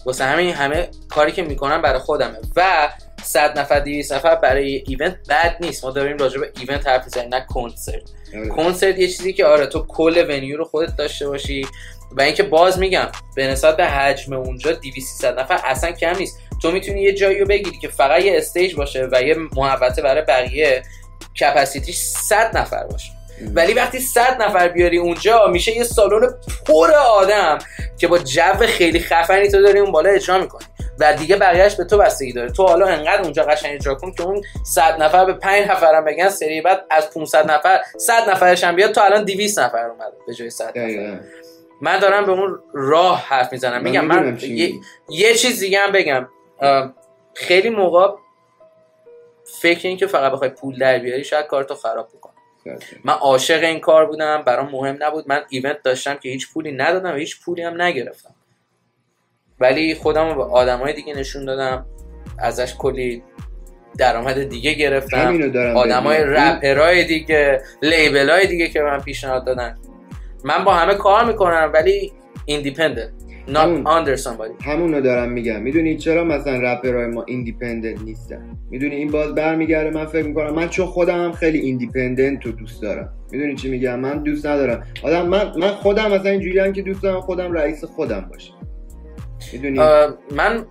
واسه همین همه کاری که می‌کنم برای خودمه. و صد نفر 200 نفر برای event بد نیست. ما داریم راجع به event حرف می‌زنیم نه کنسرت آره. کنسرت یه چیزی که آره تو کل venue رو خودت داشته باشی. و اینکه باز میگم به نسبت به حجم اونجا 200 نفر اصلا کم نیست. تو می‌تونی یه جایی رو بگیری که فقط یه stage باشه و یه محوطه برای بقیه capacity ش 100 نفر باشه. ولی وقتی 100 نفر بیاری اونجا میشه یه سالن پر آدم که با جو خیلی خفنی تو داری اون بالا اجرا می‌کنی. و دیگه بقیهش به تو بستگی داره. تو حالا انقدر اونجا قشنگ اجرا کن که اون 100 نفر به 5 نفرم بگن سری بعد از 500 نفر 100 نفرش هم بیاد تو الان 200 نفر اومد به جای 100 نفر. من دارم به اون راه حرف می‌زنم. من میگم من چی یه. یه چیز دیگه هم بگم. خیلی موقع فکر این که فقط بخوای پول در بیاری شاید کارتو خراب بکنه من عاشق این کار بودم برام مهم نبود. من event داشتم که هیچ پولی ندادم و هیچ پولی هم نگرفتم. ولی خودم رو به آدمای دیگه نشون دادم ازش کلی درآمد دیگه گرفتم. آدمای. رپرای دیگه label های دیگه که من پیشنهاد دادن. من با همه کار می‌کنم ولی independent not همون. under somebody. همونو دارم میگم. می‌دونی چرا مثلا رپرهای ما independent نیستن؟ می‌دونی این باز برمیگرده من فکر می‌کنم من چون خودم هم خیلی independent رو دوست دارم. می‌دونی چی میگم؟ من دوست ندارم. آدم من من خودم مثلا اینجوری که دوست دارم خودم رئیس خودم باشم. می‌دونی؟ من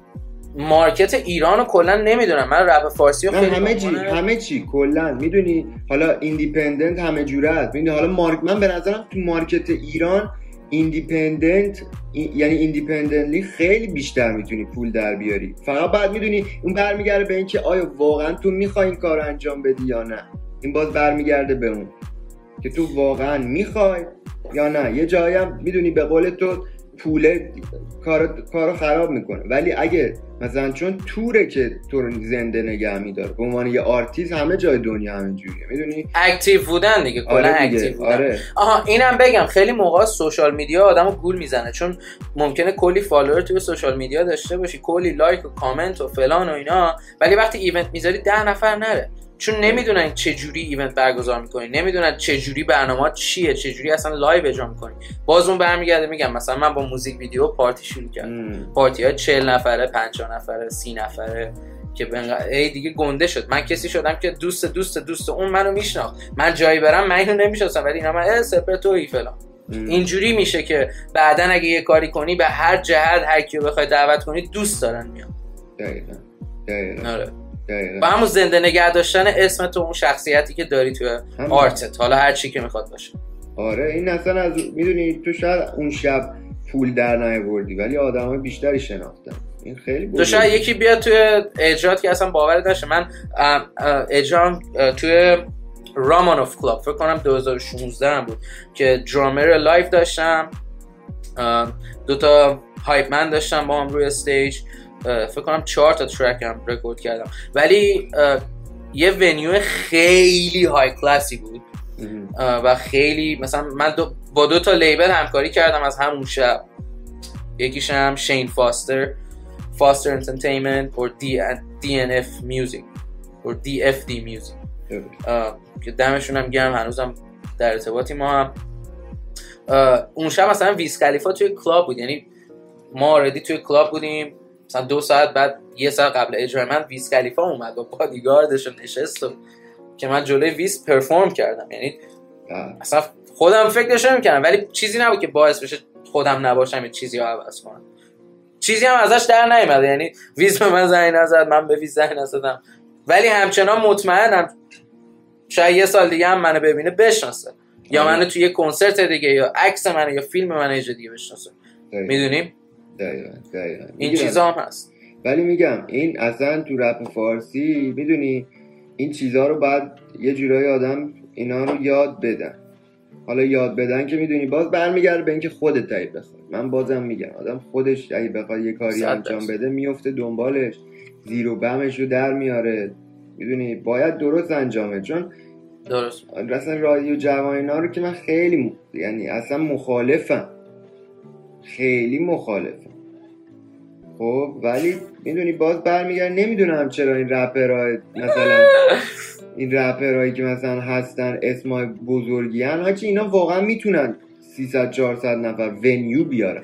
market ایران رو کلا نمی‌دونم. من رپ فارسی رو خیلی همه چی همه چی کلا. می‌دونی؟ حالا independent همه جوره است. می‌دونی؟ حالا market من به نظرم تو market ایران independent ای- یعنی independently خیلی بیشتر می‌تونی پول در بیاری. فقط بعد می‌دونی اون برمیگرده به اینکه آیا واقعا تو می‌خوای این کار انجام بدی یا نه. این باز برمیگرده به اون که تو واقعا می‌خوای یا نه. یه جایی هم می‌دونی به قول تو پوله کارو کارو خراب می‌کنه. ولی اگه مثلا چون توره که تو رو زنده نگه میداره به عنوان یه آرتیست همه جای دنیا همینجوریه می‌دونی؟ active بودن دیگه کلا آره active بودن. آره. آها اینم بگم خیلی موقع social media آدمو گول می‌زنه. چون ممکنه کلی follower توی social media داشته باشی کلی like و کامنت و فلان و اینا. ولی وقتی event می‌ذاری ده نفر نره. چون نمی‌دونن چه جوری event برگزار می‌کنی نمی‌دونن چه جوری برنامه چیه چه جوری اصلا live اجرا می‌کنی. باز اون برمیگرده میگم مثلا من با موزیک ویدیو پارتی شروع کردم. پارتی ها 40 نفره 50 نفره 30 نفره که ای دیگه گنده شد. من کسی شدم که دوست دوست دوست اون منو میشناخت. من جایی برم من اینو نمی‌شناسم ولی اینا من سپر توی فلان. اینجوری میشه که بعدا اگه یه کاری کنی به هر جهت هر کیو بخوای دعوت کنی دوست دارن میان. دقیقا. دقیقا. آره. با همون زنده نگه داشتن اسم تو اون شخصیتی که داری توی art ت. حالا هر چی که می‌خواد باشه. آره این اصلا از می‌دونی تو شاید اون شب پول در نیاوردی ولی آدمای بیشتری شناختن. این خیلی تو شاید یکی بیاد توی اجرات که اصلا باور داشته من اجرام توی رامانوف کلاب فکر کنم 2016 هم بود که drummer live داشتم. دوتا hype man داشتم با هم روی stage فکر کنم چهار تا track هم رکورد کردم. ولی یه ونیو خیلی های کلاسی بود. و خیلی مثلا من دو با دو تا لیبل همکاری کردم از همون شب. یکیش هم شین فاستر فاستر انترتینمنت اور DNF میوزیک اور DFD میوزیک که دمشون هم گرم هنوزم در ارتباطی ما هم. اون شب مثلا ویس کلیفا توی کلاب بود. یعنی ما آردی توی کلاب بودیم. مثلا دو ساعت بعد یه ساعت قبل اجرای من ویز خلیفا اومد. با بادیگاردش نشست و که من جلوی ویز perform کردم. یعنی اصلا خودم فکرش کردم ولی چیزی نبود که باعث بشه خودم نباشم یه چیزی رو عوض کنم. چیزی هم ازش در نیومد. یعنی ویز به من زنگ نزد من به ویز زنگ نزدم. ولی همچنان مطمئنم شاید یه سال دیگه هم منو ببینه بشناسه. یا منو توی یه کنسرت دیگه یا عکس منو یا فیلم منو یه دیگه بشناسه. می‌دونیم دقیقا دقیقا. این چیزا هم هست. ولی میگم این اصلا تو رپ فارسی می‌دونی این چیزها رو بعد یه جورایی آدم اینا رو یاد بدن. حالا یاد بدن که می‌دونی باز برمیگرده به اینکه خودت تایی بخواد من بازم میگم آدم خودش اگه بخواد یه کاری انجام بده میفته دنبالش زیر و بمش رو در میاره. می‌دونی باید درست انجامه. چون درست. اصلا رادیو جواینا رو که من خیلی یعنی اصلا مخالفم. خیلی مخالفم. خب ولی می‌دونی باز برمیگرده نمی‌دونم چرا این رپرها مثلا این رپرهایی که مثلا هستن اسمای بزرگی هن هاچی اینا واقعا می‌تونن 300 400 نفر venue بیارن.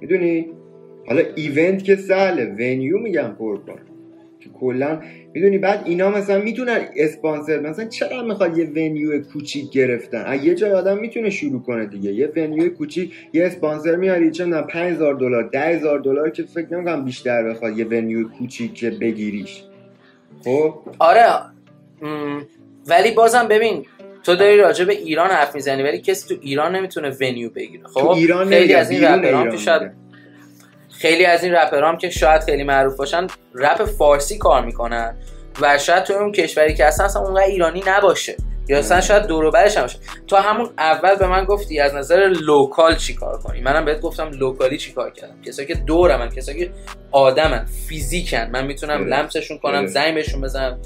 می‌دونی؟ حالا event که سهله venue میگم پر کن کلا می‌دونی بعد اینا مثلا می‌تونن اسپانسر مثلا چرا می‌خواد یه venue کوچیک گرفتن؟ یه جای آدم می‌تونه شروع کنه دیگه. یه venue کوچیک یه اسپانسر میاری چه 5000 دلار 10000 دلار که فکر نمی‌کنم بیشتر بخواد یه venue کوچیک بگیریش. خب؟ آره. ولی بازم ببین تو داری راجع به ایران حرف می‌زنی ولی کسی تو ایران نمی‌تونه venue بگیره. خب؟ ایران خیلی از این رپرام که شاید خیلی از این رپرام که شاید خیلی معروف باشن رپ فارسی کار می‌کنن و شاید تو اون کشوری که اصلا اصلا اونقدر ایرانی نباشه یا اصلا شاید دور برش نباشه. تو همون اول به من گفتی از نظر local چی کار کنی؟ منم بهت گفتم locally چی کار کردم؟ کسایی که دورمن کسایی که آدمن فیزیکن. من می‌تونم لمسشون کنم زنگ بهشون بزنم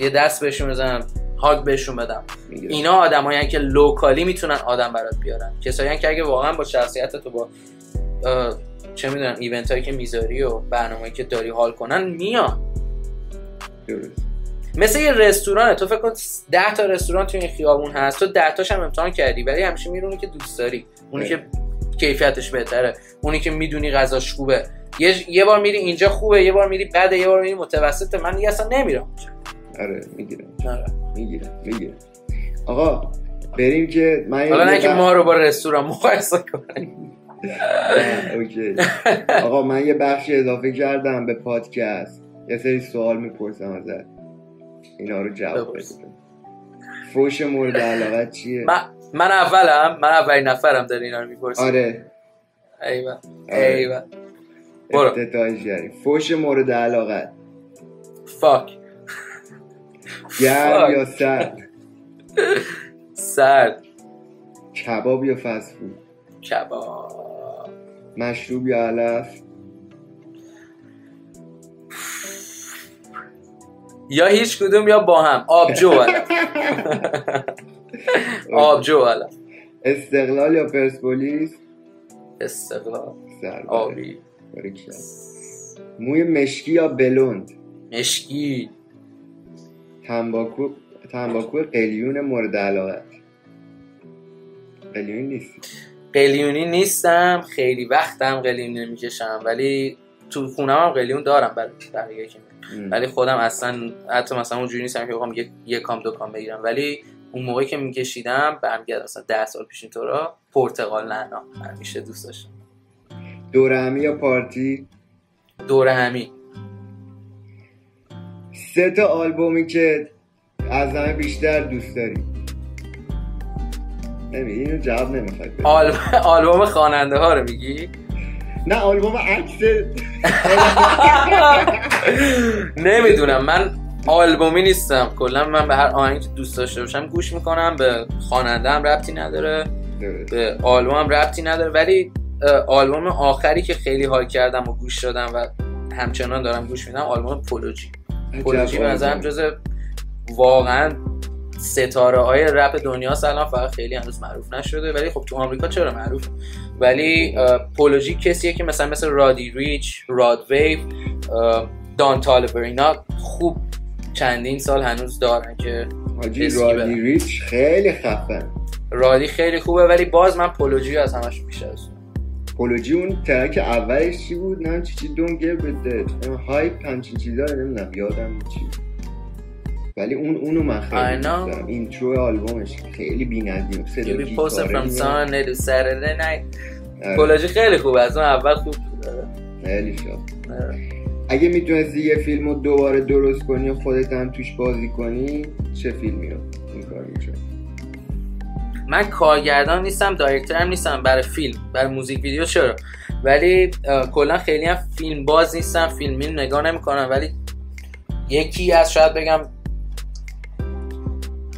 یه دست بهشون بزنم هاگ بهشون بدم. اینا آدمایی که لوکالی می‌تونن آدم برات بیارن. کسایی که اگه واقعا با شخصیت تو با چه می‌دونم ایونت هایی که می‌ذاری و برنامه‌ای که داری حال کنن میان. مثل یه رستورانه. تو فکر کن 10 تا رستوران تو این خیابون هست. تو 10 تاش هم امتحان کردی ولی همیشه میرونی که دوست داری. اونی که کیفیتش بهتره. اونی که می‌دونی غذاش خوبه. یه, یه بار میری اینجا خوبه یه بار میری بده یه بار میری متوسطه من دیگه اصلا نمیرم آره می‌گیرم. آره. می‌گیرم می‌گیرم. آقا بریم که من حالا نه که ما رو با رستوران مقایسه کنیم. اوکی آقا من یه بخشی اضافه کردم به پادکست. یه سری سوال می‌پرسم ازت. اینا رو جواب بده فوش مورد علاقت چیه؟ من, من اولم من اولین نفرم داری اینا رو می‌پرسی آره. ایوه. ایوه. برو. فوش مورد علاقت. فاک گرم یا سرد؟ سرد. کباب یا فسفود کباب. مشروب یا علف؟ یا هیچ کدوم یا با هم. آبجو علف. آبجو علف. استقلال یا پرسپولیس؟ استقلال. آبی. موی مشکی یا بلوند؟ مشکی. تنباکو تنباکو قلیون مورد علاقه قلیون نیست. قلیونی نیستم. خیلی وقتم قلیون نمی‌کشم. ولی تو خونه هم قلیون دارم برای بقیه که ام. ولی خودم اصلا حتی مثلا اونجوری نیستم که بخوام یک یک کام دو کام بگیرم. ولی اون موقعی که میکشیدم برمیگرد مثلا ده سال پیش اینطورا پرتقال نعنا. همیشه دوست داشتم. دوره همی یا پارتی؟ دور همی. سه تا آلبومی که از همه بیشتر دوست داری. نمی اینو جواب نمی‌خواد. آلبوم خواننده ها رو میگی؟ نه آلبوم عکس نمی‌دونم من آلبومی نیستم. کلا من به هر آهنگی که دوست داشته باشم گوش می‌کنم به خواننده هم ربطی نداره. به آلبوم هم ربطی نداره. ولی آلبوم آخری که خیلی حال کردم و گوش دادم و همچنان دارم گوش میدم آلبوم پولوجی. پولوجی به نظرم جز واقعا ستاره های رپ دنیا الان فقط خیلی هنوز معروف نشده ولی خب تو آمریکا چرا معروف؟ ولی پولوژی کسیه که مثلا مثل رادی ریچ راد اه، دان تالبر اینا خوب چندین سال هنوز دارن که رادی برم. ریچ خیلی خفن. رادی خیلی خوبه ولی باز من پولوژی از همش بیشتر دارم. پولوجی اون ترک اولش چی بود؟ نه چی چی دون گیو هایپ همچین چیزا نمی‌دونم یادم چی ولی اون اونو من خیلی دوست. دارم. intro آلبومش خیلی You صدا to Saturday night. آره، پولوژی خیلی خوبه از اون اول خوب بود. خیلی شاد آره. اگه می‌تونستی یه فیلم رو دوباره درست کنی و خودت هم توش بازی کنی چه فیلمی رو این کار می‌کنی؟ من کارگردان نیستم director هم نیستم برای فیلم برای music video چرا؟ ولی کلا خیلی هم فیلم باز نیستم فیلمی نگاه نمی‌کنم ولی یکی از شاید بگم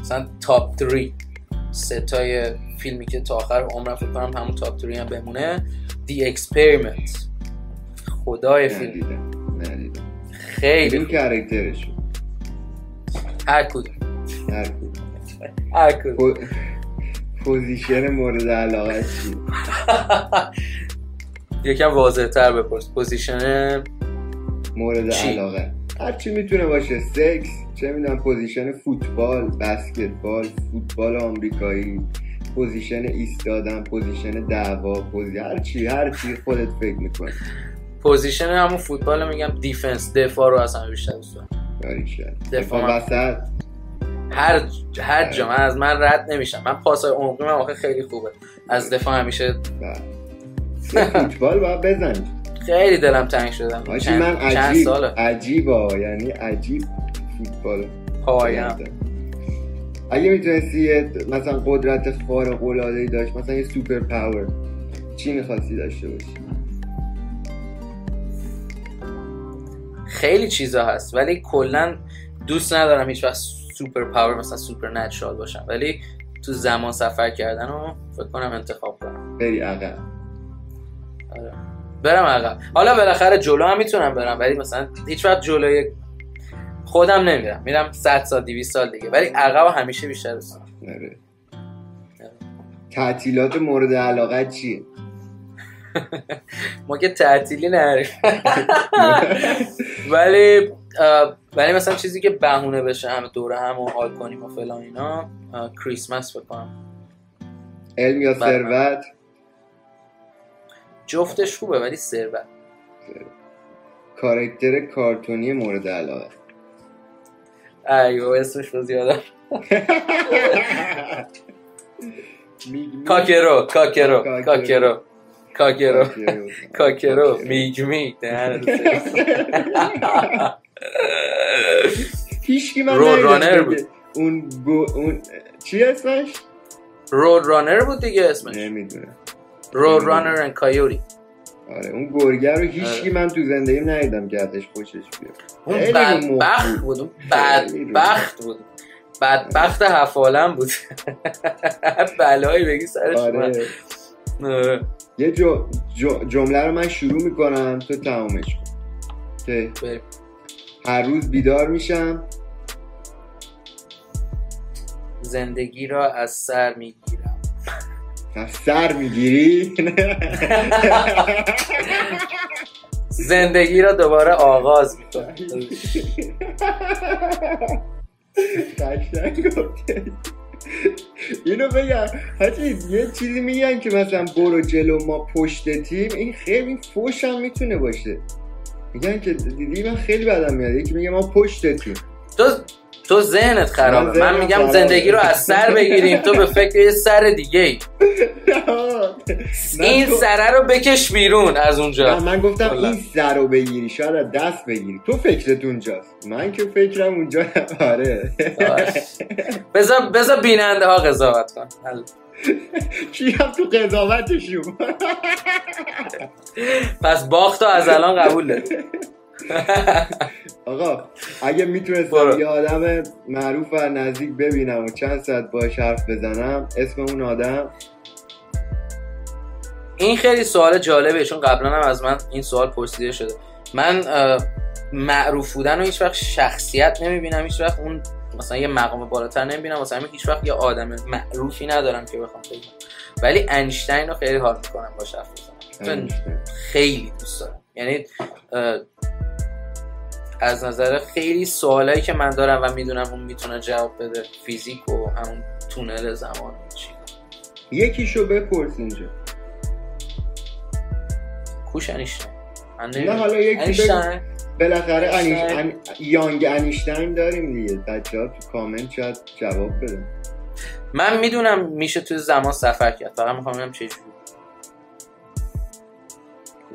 مثلا top 3 ستای فیلمی که تا آخر عمرم فکر کنم همون top 3 هم بمونه. The Experiment. خدای فیلم. ندیدم خیلی. character شون هر کدوم. هر کدوم. position مورد علاقه چی؟ یکم واضح تر بپرس. position مورد؟ علاقه. هر چی می‌تونه باشه. سکس چه می‌دونم position فوتبال بسکتبال فوتبال آمریکایی position ایستادن position دعوا position هر چی هر چی خودت فکر می‌کنی. position همون فوتبال میگم defense دفاع رو همه بیشتر دوست دارم. دفاع وسط. هر هر جا من از من رد نمیشم. من پاسای عمقی من واقعا خیلی خوبه. از دفاع همیشه بله. فوتبال باید بزنی. خیلی دلم تنگ شدم چند, من چند عجیب ساله. عجیبا یعنی عجیب. فوتبال. اگه می‌تونستی یه مثلا قدرت خارق العاده ای داشت مثلا یه سوپر پاور چی می‌خواستی داشته باشی؟ خیلی چیزا هست ولی کلا دوست ندارم هیچ وقت superpower مثلا supernatural باشم. ولی تو زمان سفر کردن رو فکر کنم انتخاب کنم. بری عقب. آره. برم عقب. حالا بالاخره جلو هم می‌تونم برم ولی مثلا هیچ وقت جلوی خودم نمیرم میرم 100 سال 200 سال دیگه. ولی عقب همیشه بیشتر آره. تعطیلات مورد علاقه چیه؟ ما که تعطیلی نریم. ولی ولی مثلا چیزی که بهونه بشه همه دوره هم و حال کنیم و فلان اینا کریسمس بکنم. علم یا بله. ثروت؟ جفتش خوبه ولی ثروت. کارکتر کارتونی مورد علاقه. ایو اسمش رو زیادم. کاکرو کاکرو کاکرو. کاکرو کاکرو میگ میگ. هیچکی من رود رانر. بود. اون اون چی اسمش رود رانر بود دیگه اسمش نمی‌دونم رود رانر and کایوری آره اون گرگه رو هیچکی من تو زندگیم ندیدم که ازش خوشش بیاد. اون بدبخت بود اون بدبخت بود. بدبخت حفالم بود. بلایی بگی سرش آره. آره. یه جمله رو من شروع می‌کنم تو تمامش کن. که. هر روز بیدار میشم. زندگی را از سر می‌گیرم. سر می‌گیری؟ زندگی را دوباره آغاز گفتی. اینو بگم. حاجی یه چیزی میگن که مثلا برو جلو ما پشت تیم این خیلی فوش هم می‌تونه باشه. میگن که دیدی من خیلی بدم میاد. یکی میگه ما پشت تیم. تو تو ذهنت خرابه. من میگم. زندگی رو از سر بگیریم. تو به فکر یه سر دیگه ای. این تو- سره رو بکش بیرون از اونجا. من گفتم. این سر رو بگیری شاید از دست بگیری. تو فکرت اونجاست. من که فکرم اونجا آره. بذار بذار بیننده ها قضاوت کن. کی هم تو قضاوتشون؟ پس باخت از الان قبول داری آقا اگه می‌تونستم برو. یه آدم معروف و نزدیک ببینم و چند ساعت باش حرف بزنم اسم اون آدم؟ این خیلی سوال جالبه چون قبلا هم از من این سوال پرسیده شده. من معروف بودن رو هیچ وقت شخصیت نمی‌بینم هیچ وقت اون مثلا یه مقام بالاتر نمی‌بینم همین هیچ وقت یه آدم معروفی ندارم که بخوام بگم. ولی انیشتین رو خیلی حال می‌کنم با حرف بزنم خیلی دوست دارم. یعنی از نظر خیلی سوالایی که من دارم و می‌دونم اون می‌تونه جواب بده فیزیک و همون تونل زمان چی؟ یکیشو بپرس اینجا. کوش انیشتین. نه حالا یکی بالاخره انیش... ان... یانگ انیشتین داریم دیگه. بچه ها تو کامنت شاید جواب بدن. من می‌دونم میشه توی زمان سفر کرد. فقط می‌خوام ببینم چه خب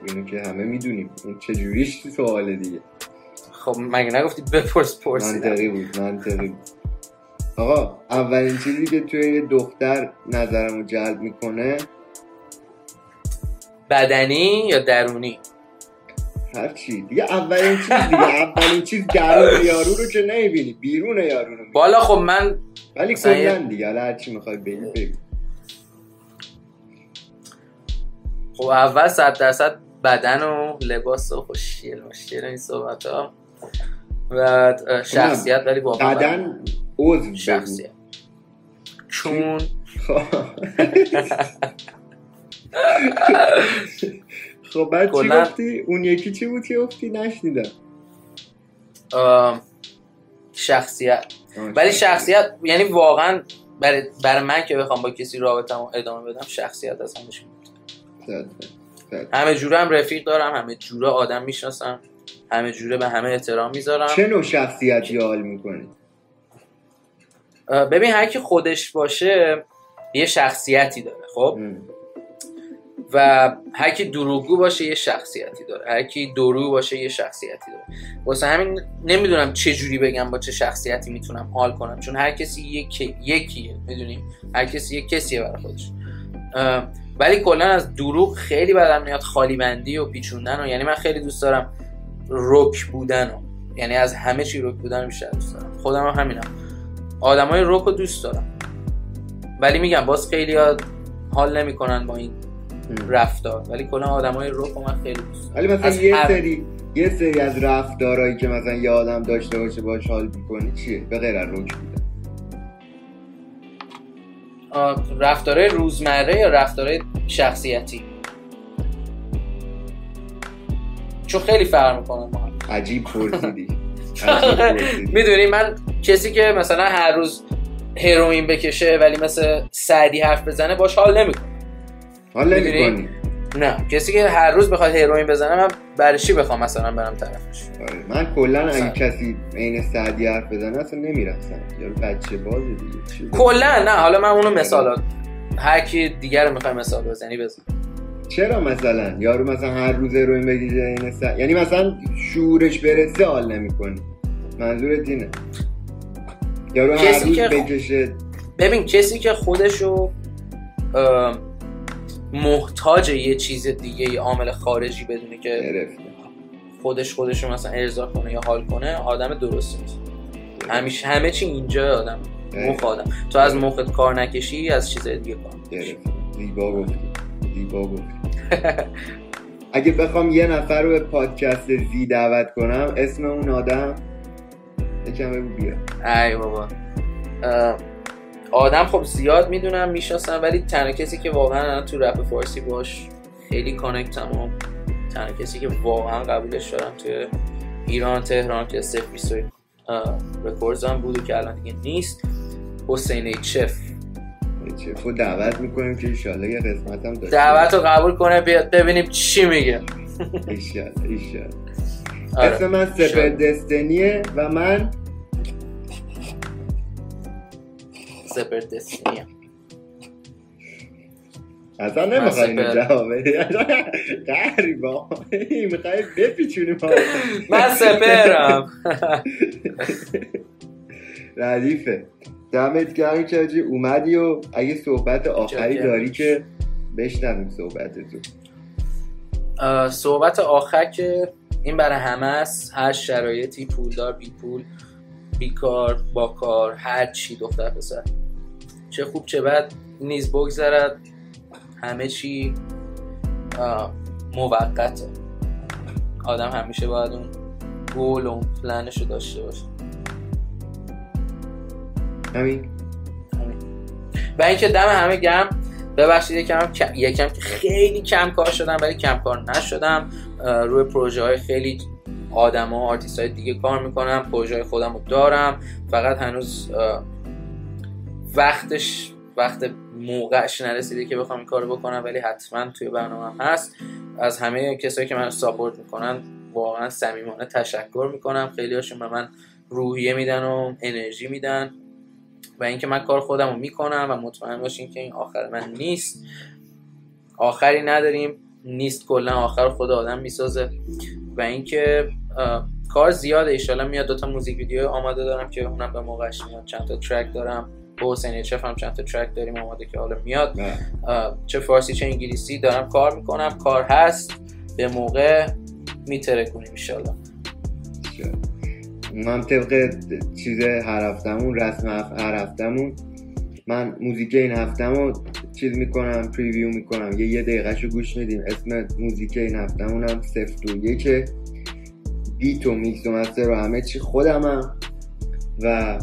اینو که همه می‌دونیم. این چجوریش سواله دیگه. خب مگه نگفتی بپرس پرسیدم منطقی بود منطقی بود. آقا اولین چیزی که توی یه دختر نظرمو جلب می‌کنه؟ بدنی یا درونی؟ هر چی. دیگه اولین چیز دیگه اولین چیز درون یارو رو که نمی‌بینی بیرون یارو رو. بالا خب من ولی کلا دیگه حالا هر چی می‌خوای بگی بگو. خب اول صد درصد بدن و لباس و خوشگل مشکل این صحبت ها و اه، شخصیت ولی واقعا بدن عضو. شخصیت. چون خب خب بعد چی گفتی؟ اون یکی چی بود که گفتی؟ نشنیدم. شخصیت. ولی شخصیت. یعنی واقعا برای, برای من که بخوام با کسی رابطه ادامه بدم شخصیت از همش. همه جوره هم رفیق دارم همه جوره آدم می‌شناسم. همه جوره به همه احترام می‌ذارم. چه نوع شخصیتی حال می‌کنی؟ ببین هر کی خودش باشه یه شخصیتی داره خب؟ و هر کی دروغگو باشه یه شخصیتی داره. هر کی درو باشه یه شخصیتی داره. واسه همین نمی‌دونم چه جوری بگم با چه شخصیتی می‌تونم حال کنم. چون هر کسی یک یکیه می‌دونی؟ هر کسی یک کسیه برای خودش. ولی کلا از دروغ خیلی بدم میاد خالی بندی و پیچوندن و یعنی من خیلی دوست دارم رک بودن و یعنی از همه چی رک بودن رو بیشتر دوست دارم. خودم هم همینم. آدمای رک رو دوست دارم. ولی میگم باز خیلی حال نمی‌کنن با این رفتار. ولی کلا آدمای رک من خیلی دوست دارم. ولی مثلا یه هر- سری یه سری از رفتارهایی که مثلا یه آدم داشته باشه باش حال می‌کنی چیه؟ به غیر از رک بودن. رفتارهای روزمره یا رفتارهای شخصیتی؟ چون خیلی فرق می‌کنن با هم. عجیب پرسیدی. می‌دونی من کسی که مثلا هر روز هروئین بکشه ولی مثل سعدی حرف بزنه باش حال نمی‌کنه. حال؟ نمی‌کنی. نه. کسی که هر روز بخواد هروئین بزنه من برای چی بخوام مثلا برم طرفش؟ آره. من کلا اگه. کسی عین سعدی حرف بزنه اصلا نمی‌رفتم یارو بچه بازه دیگه. کلا نه. حالا من اونو مثال هر کی دیگر رو می‌خوای مثال بزنی بزن. چرا مثلا؟ یارو مثلا هر روز روی بگیره این س... یعنی مثلا شعورش برسه حال نمی‌کنی. منظورت اینه. یارو هر روز که- بکشه. ببین کسی که خودشو محتاج یه چیز دیگه یه عامل خارجی بدونه که گرفته. خودش خودشو مثلا ارضا کنه یا حال کنه آدم درستی نیست همیشه همه چی اینجا آدم مخ آدم. تو از مخت کار نکشی از چیزای دیگه کار گفتی. زیبا گفتی اگه بخوام یه نفر رو به پادکست زی دعوت کنم اسم اون آدم؟ یکم بگو بیا. ای بابا. آدم خب زیاد می‌دونم می‌شناسم ولی تنها کسی که واقعا تو رپ فارسی باش خیلی کانکتم و تنها کسی که واقعا قبولش دارم توی ایران تهران که سف رکوردز هم بود که الان دیگه نیست حسین چف چفو دعوت می‌کنیم که ایشالله یه قسمت هم داشته دعوت رو قبول کنه بیاد ببینیم چی میگه. ایشالله ایشالله اسم من سپر دستنیه و من سپر دستنیه. اصلا نمی‌خوای اینو جواب بدی. قریبا می‌خوای بپیچونی من سپرم. ردیفه. دمت گرم که آجی اومدی و اگه صحبت آخری داری که بشنویم صحبت تو صحبت آخر که این برای همه است هر شرایطی پولدار بی پول بیکار با کار هر چی دختر پسر. چه خوب چه بد نیز بگذرد همه چی موقته. آدم همیشه باید اون گول و پلنش رو داشته باشه. همین. و اینکه دم همه گرم ببخشید یکم یکم خیلی کم کار شدم ولی کم کار نشدم. روی پروژه های خیلی آدم ها آرتیست های دیگه کار می‌کنم پروژه های خودم رو دارم. فقط هنوز وقتش وقت موقعش نرسیده که بخوام این کارو بکنم ولی حتما توی برنامه هست. از همه کسایی که من ساپورت می‌کنن واقعا صمیمانه تشکر می‌کنم. خیلی هاشون به من روحیه میدن و انرژی میدن. و اینکه من کار خودم رو می‌کنم و مطمئن باشین که این آخر من نیست. آخری نداریم. نیست کلا آخر خود آدم می‌سازه. و اینکه کار زیاده. ایشالا میاد دوتا موزیک ویدیو آماده دارم که اونم به موقعش میاد چند تا track دارم. با حسین چف هم چند تا track داریم آماده که حالا میاد. چه فارسی چه انگلیسی دارم کار می‌کنم. کار هست. به موقع می‌ترکونیم ایشالا من طبق چیز هر هفتمون رسم هر هفتمون من موزیک این هفتمو چیز می‌کنم preview می‌کنم. یه یه دقیقه شو گوش میدیم. اسم موزیک این هفتمون هم سفت و یکه. beat و میکس و master و همه چی خودمم و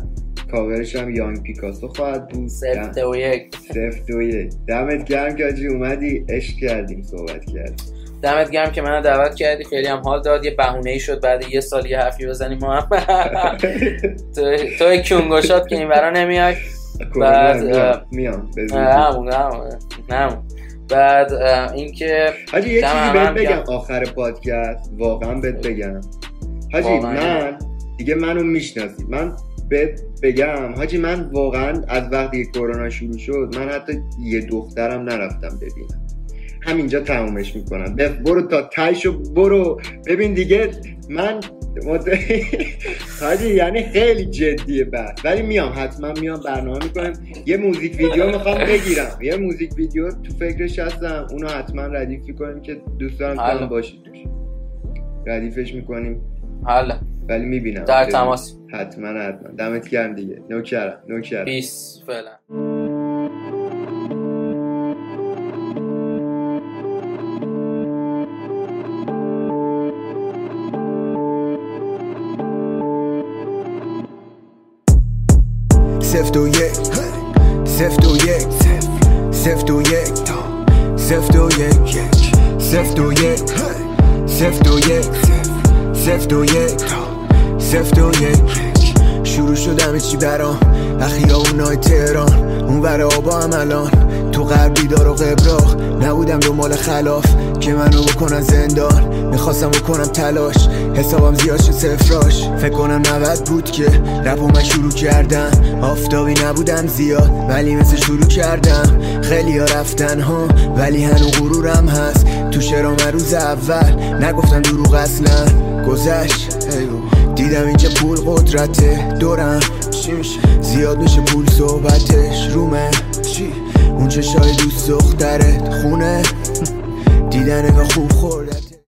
کاورش هم Young Picasso خواهد بود. سفت و یک. سفت و یک. دمت گرم که اومدی. عشق کردیم صحبت کردیم. دمت گرم که منو دعوت کردی. خیلی هم حال داد. یه بهونه ای شد بعد یه سال یه حرفی بزنیم ما هم. تو تو کیونگوشات که این برا نمیای. بعد میام. همون همون. بعد اینکه حاجی یه چیزی بهت بگم. آخر پادکست. واقعا بهت بگم. حاجی من دیگه منو می‌شناسی. من بهت بگم. حاجی من واقعا از وقتی کرونا شروع شد من حتی یه دخترم نرفتم ببینم. همینجا تمومش می‌کنم. برو تا تایشو برو. ببین دیگه من حاجی یعنی خیلی جدیه بعد. ولی میام حتما میام برنامه می‌کنم. یه موزیک ویدیو می‌خوام بگیرم. یه موزیک ویدیو تو فکرش هستم. اونو حتما ردیف می‌کنیم که دوست دارم تو باشید توش. ردیفش می‌کنیم. حالا. ولی می‌بینم. در تماس. حتما حتما. دمت گرم دیگه. نوکرم نوکرم. پیس فعلا. خلاف که منو بکنن زندان. می‌خواستم بکنم تلاش. حسابم زیاد شد سفراش فکر کنم نبد بود که رپو من شروع کردم. آفتابی نبودم زیاد ولی مثل شروع کردم. خیلی ها رفتن ها ولی هنو غرورم هست. تو شرام روز اول نگفتم دروغ اصلا. گذشت. دیدم اینجا پول قدرته. دورم. زیاد میشه پول صحبتش. رومه. اون چشای دوست دخترت خونه. 地带那个户口的。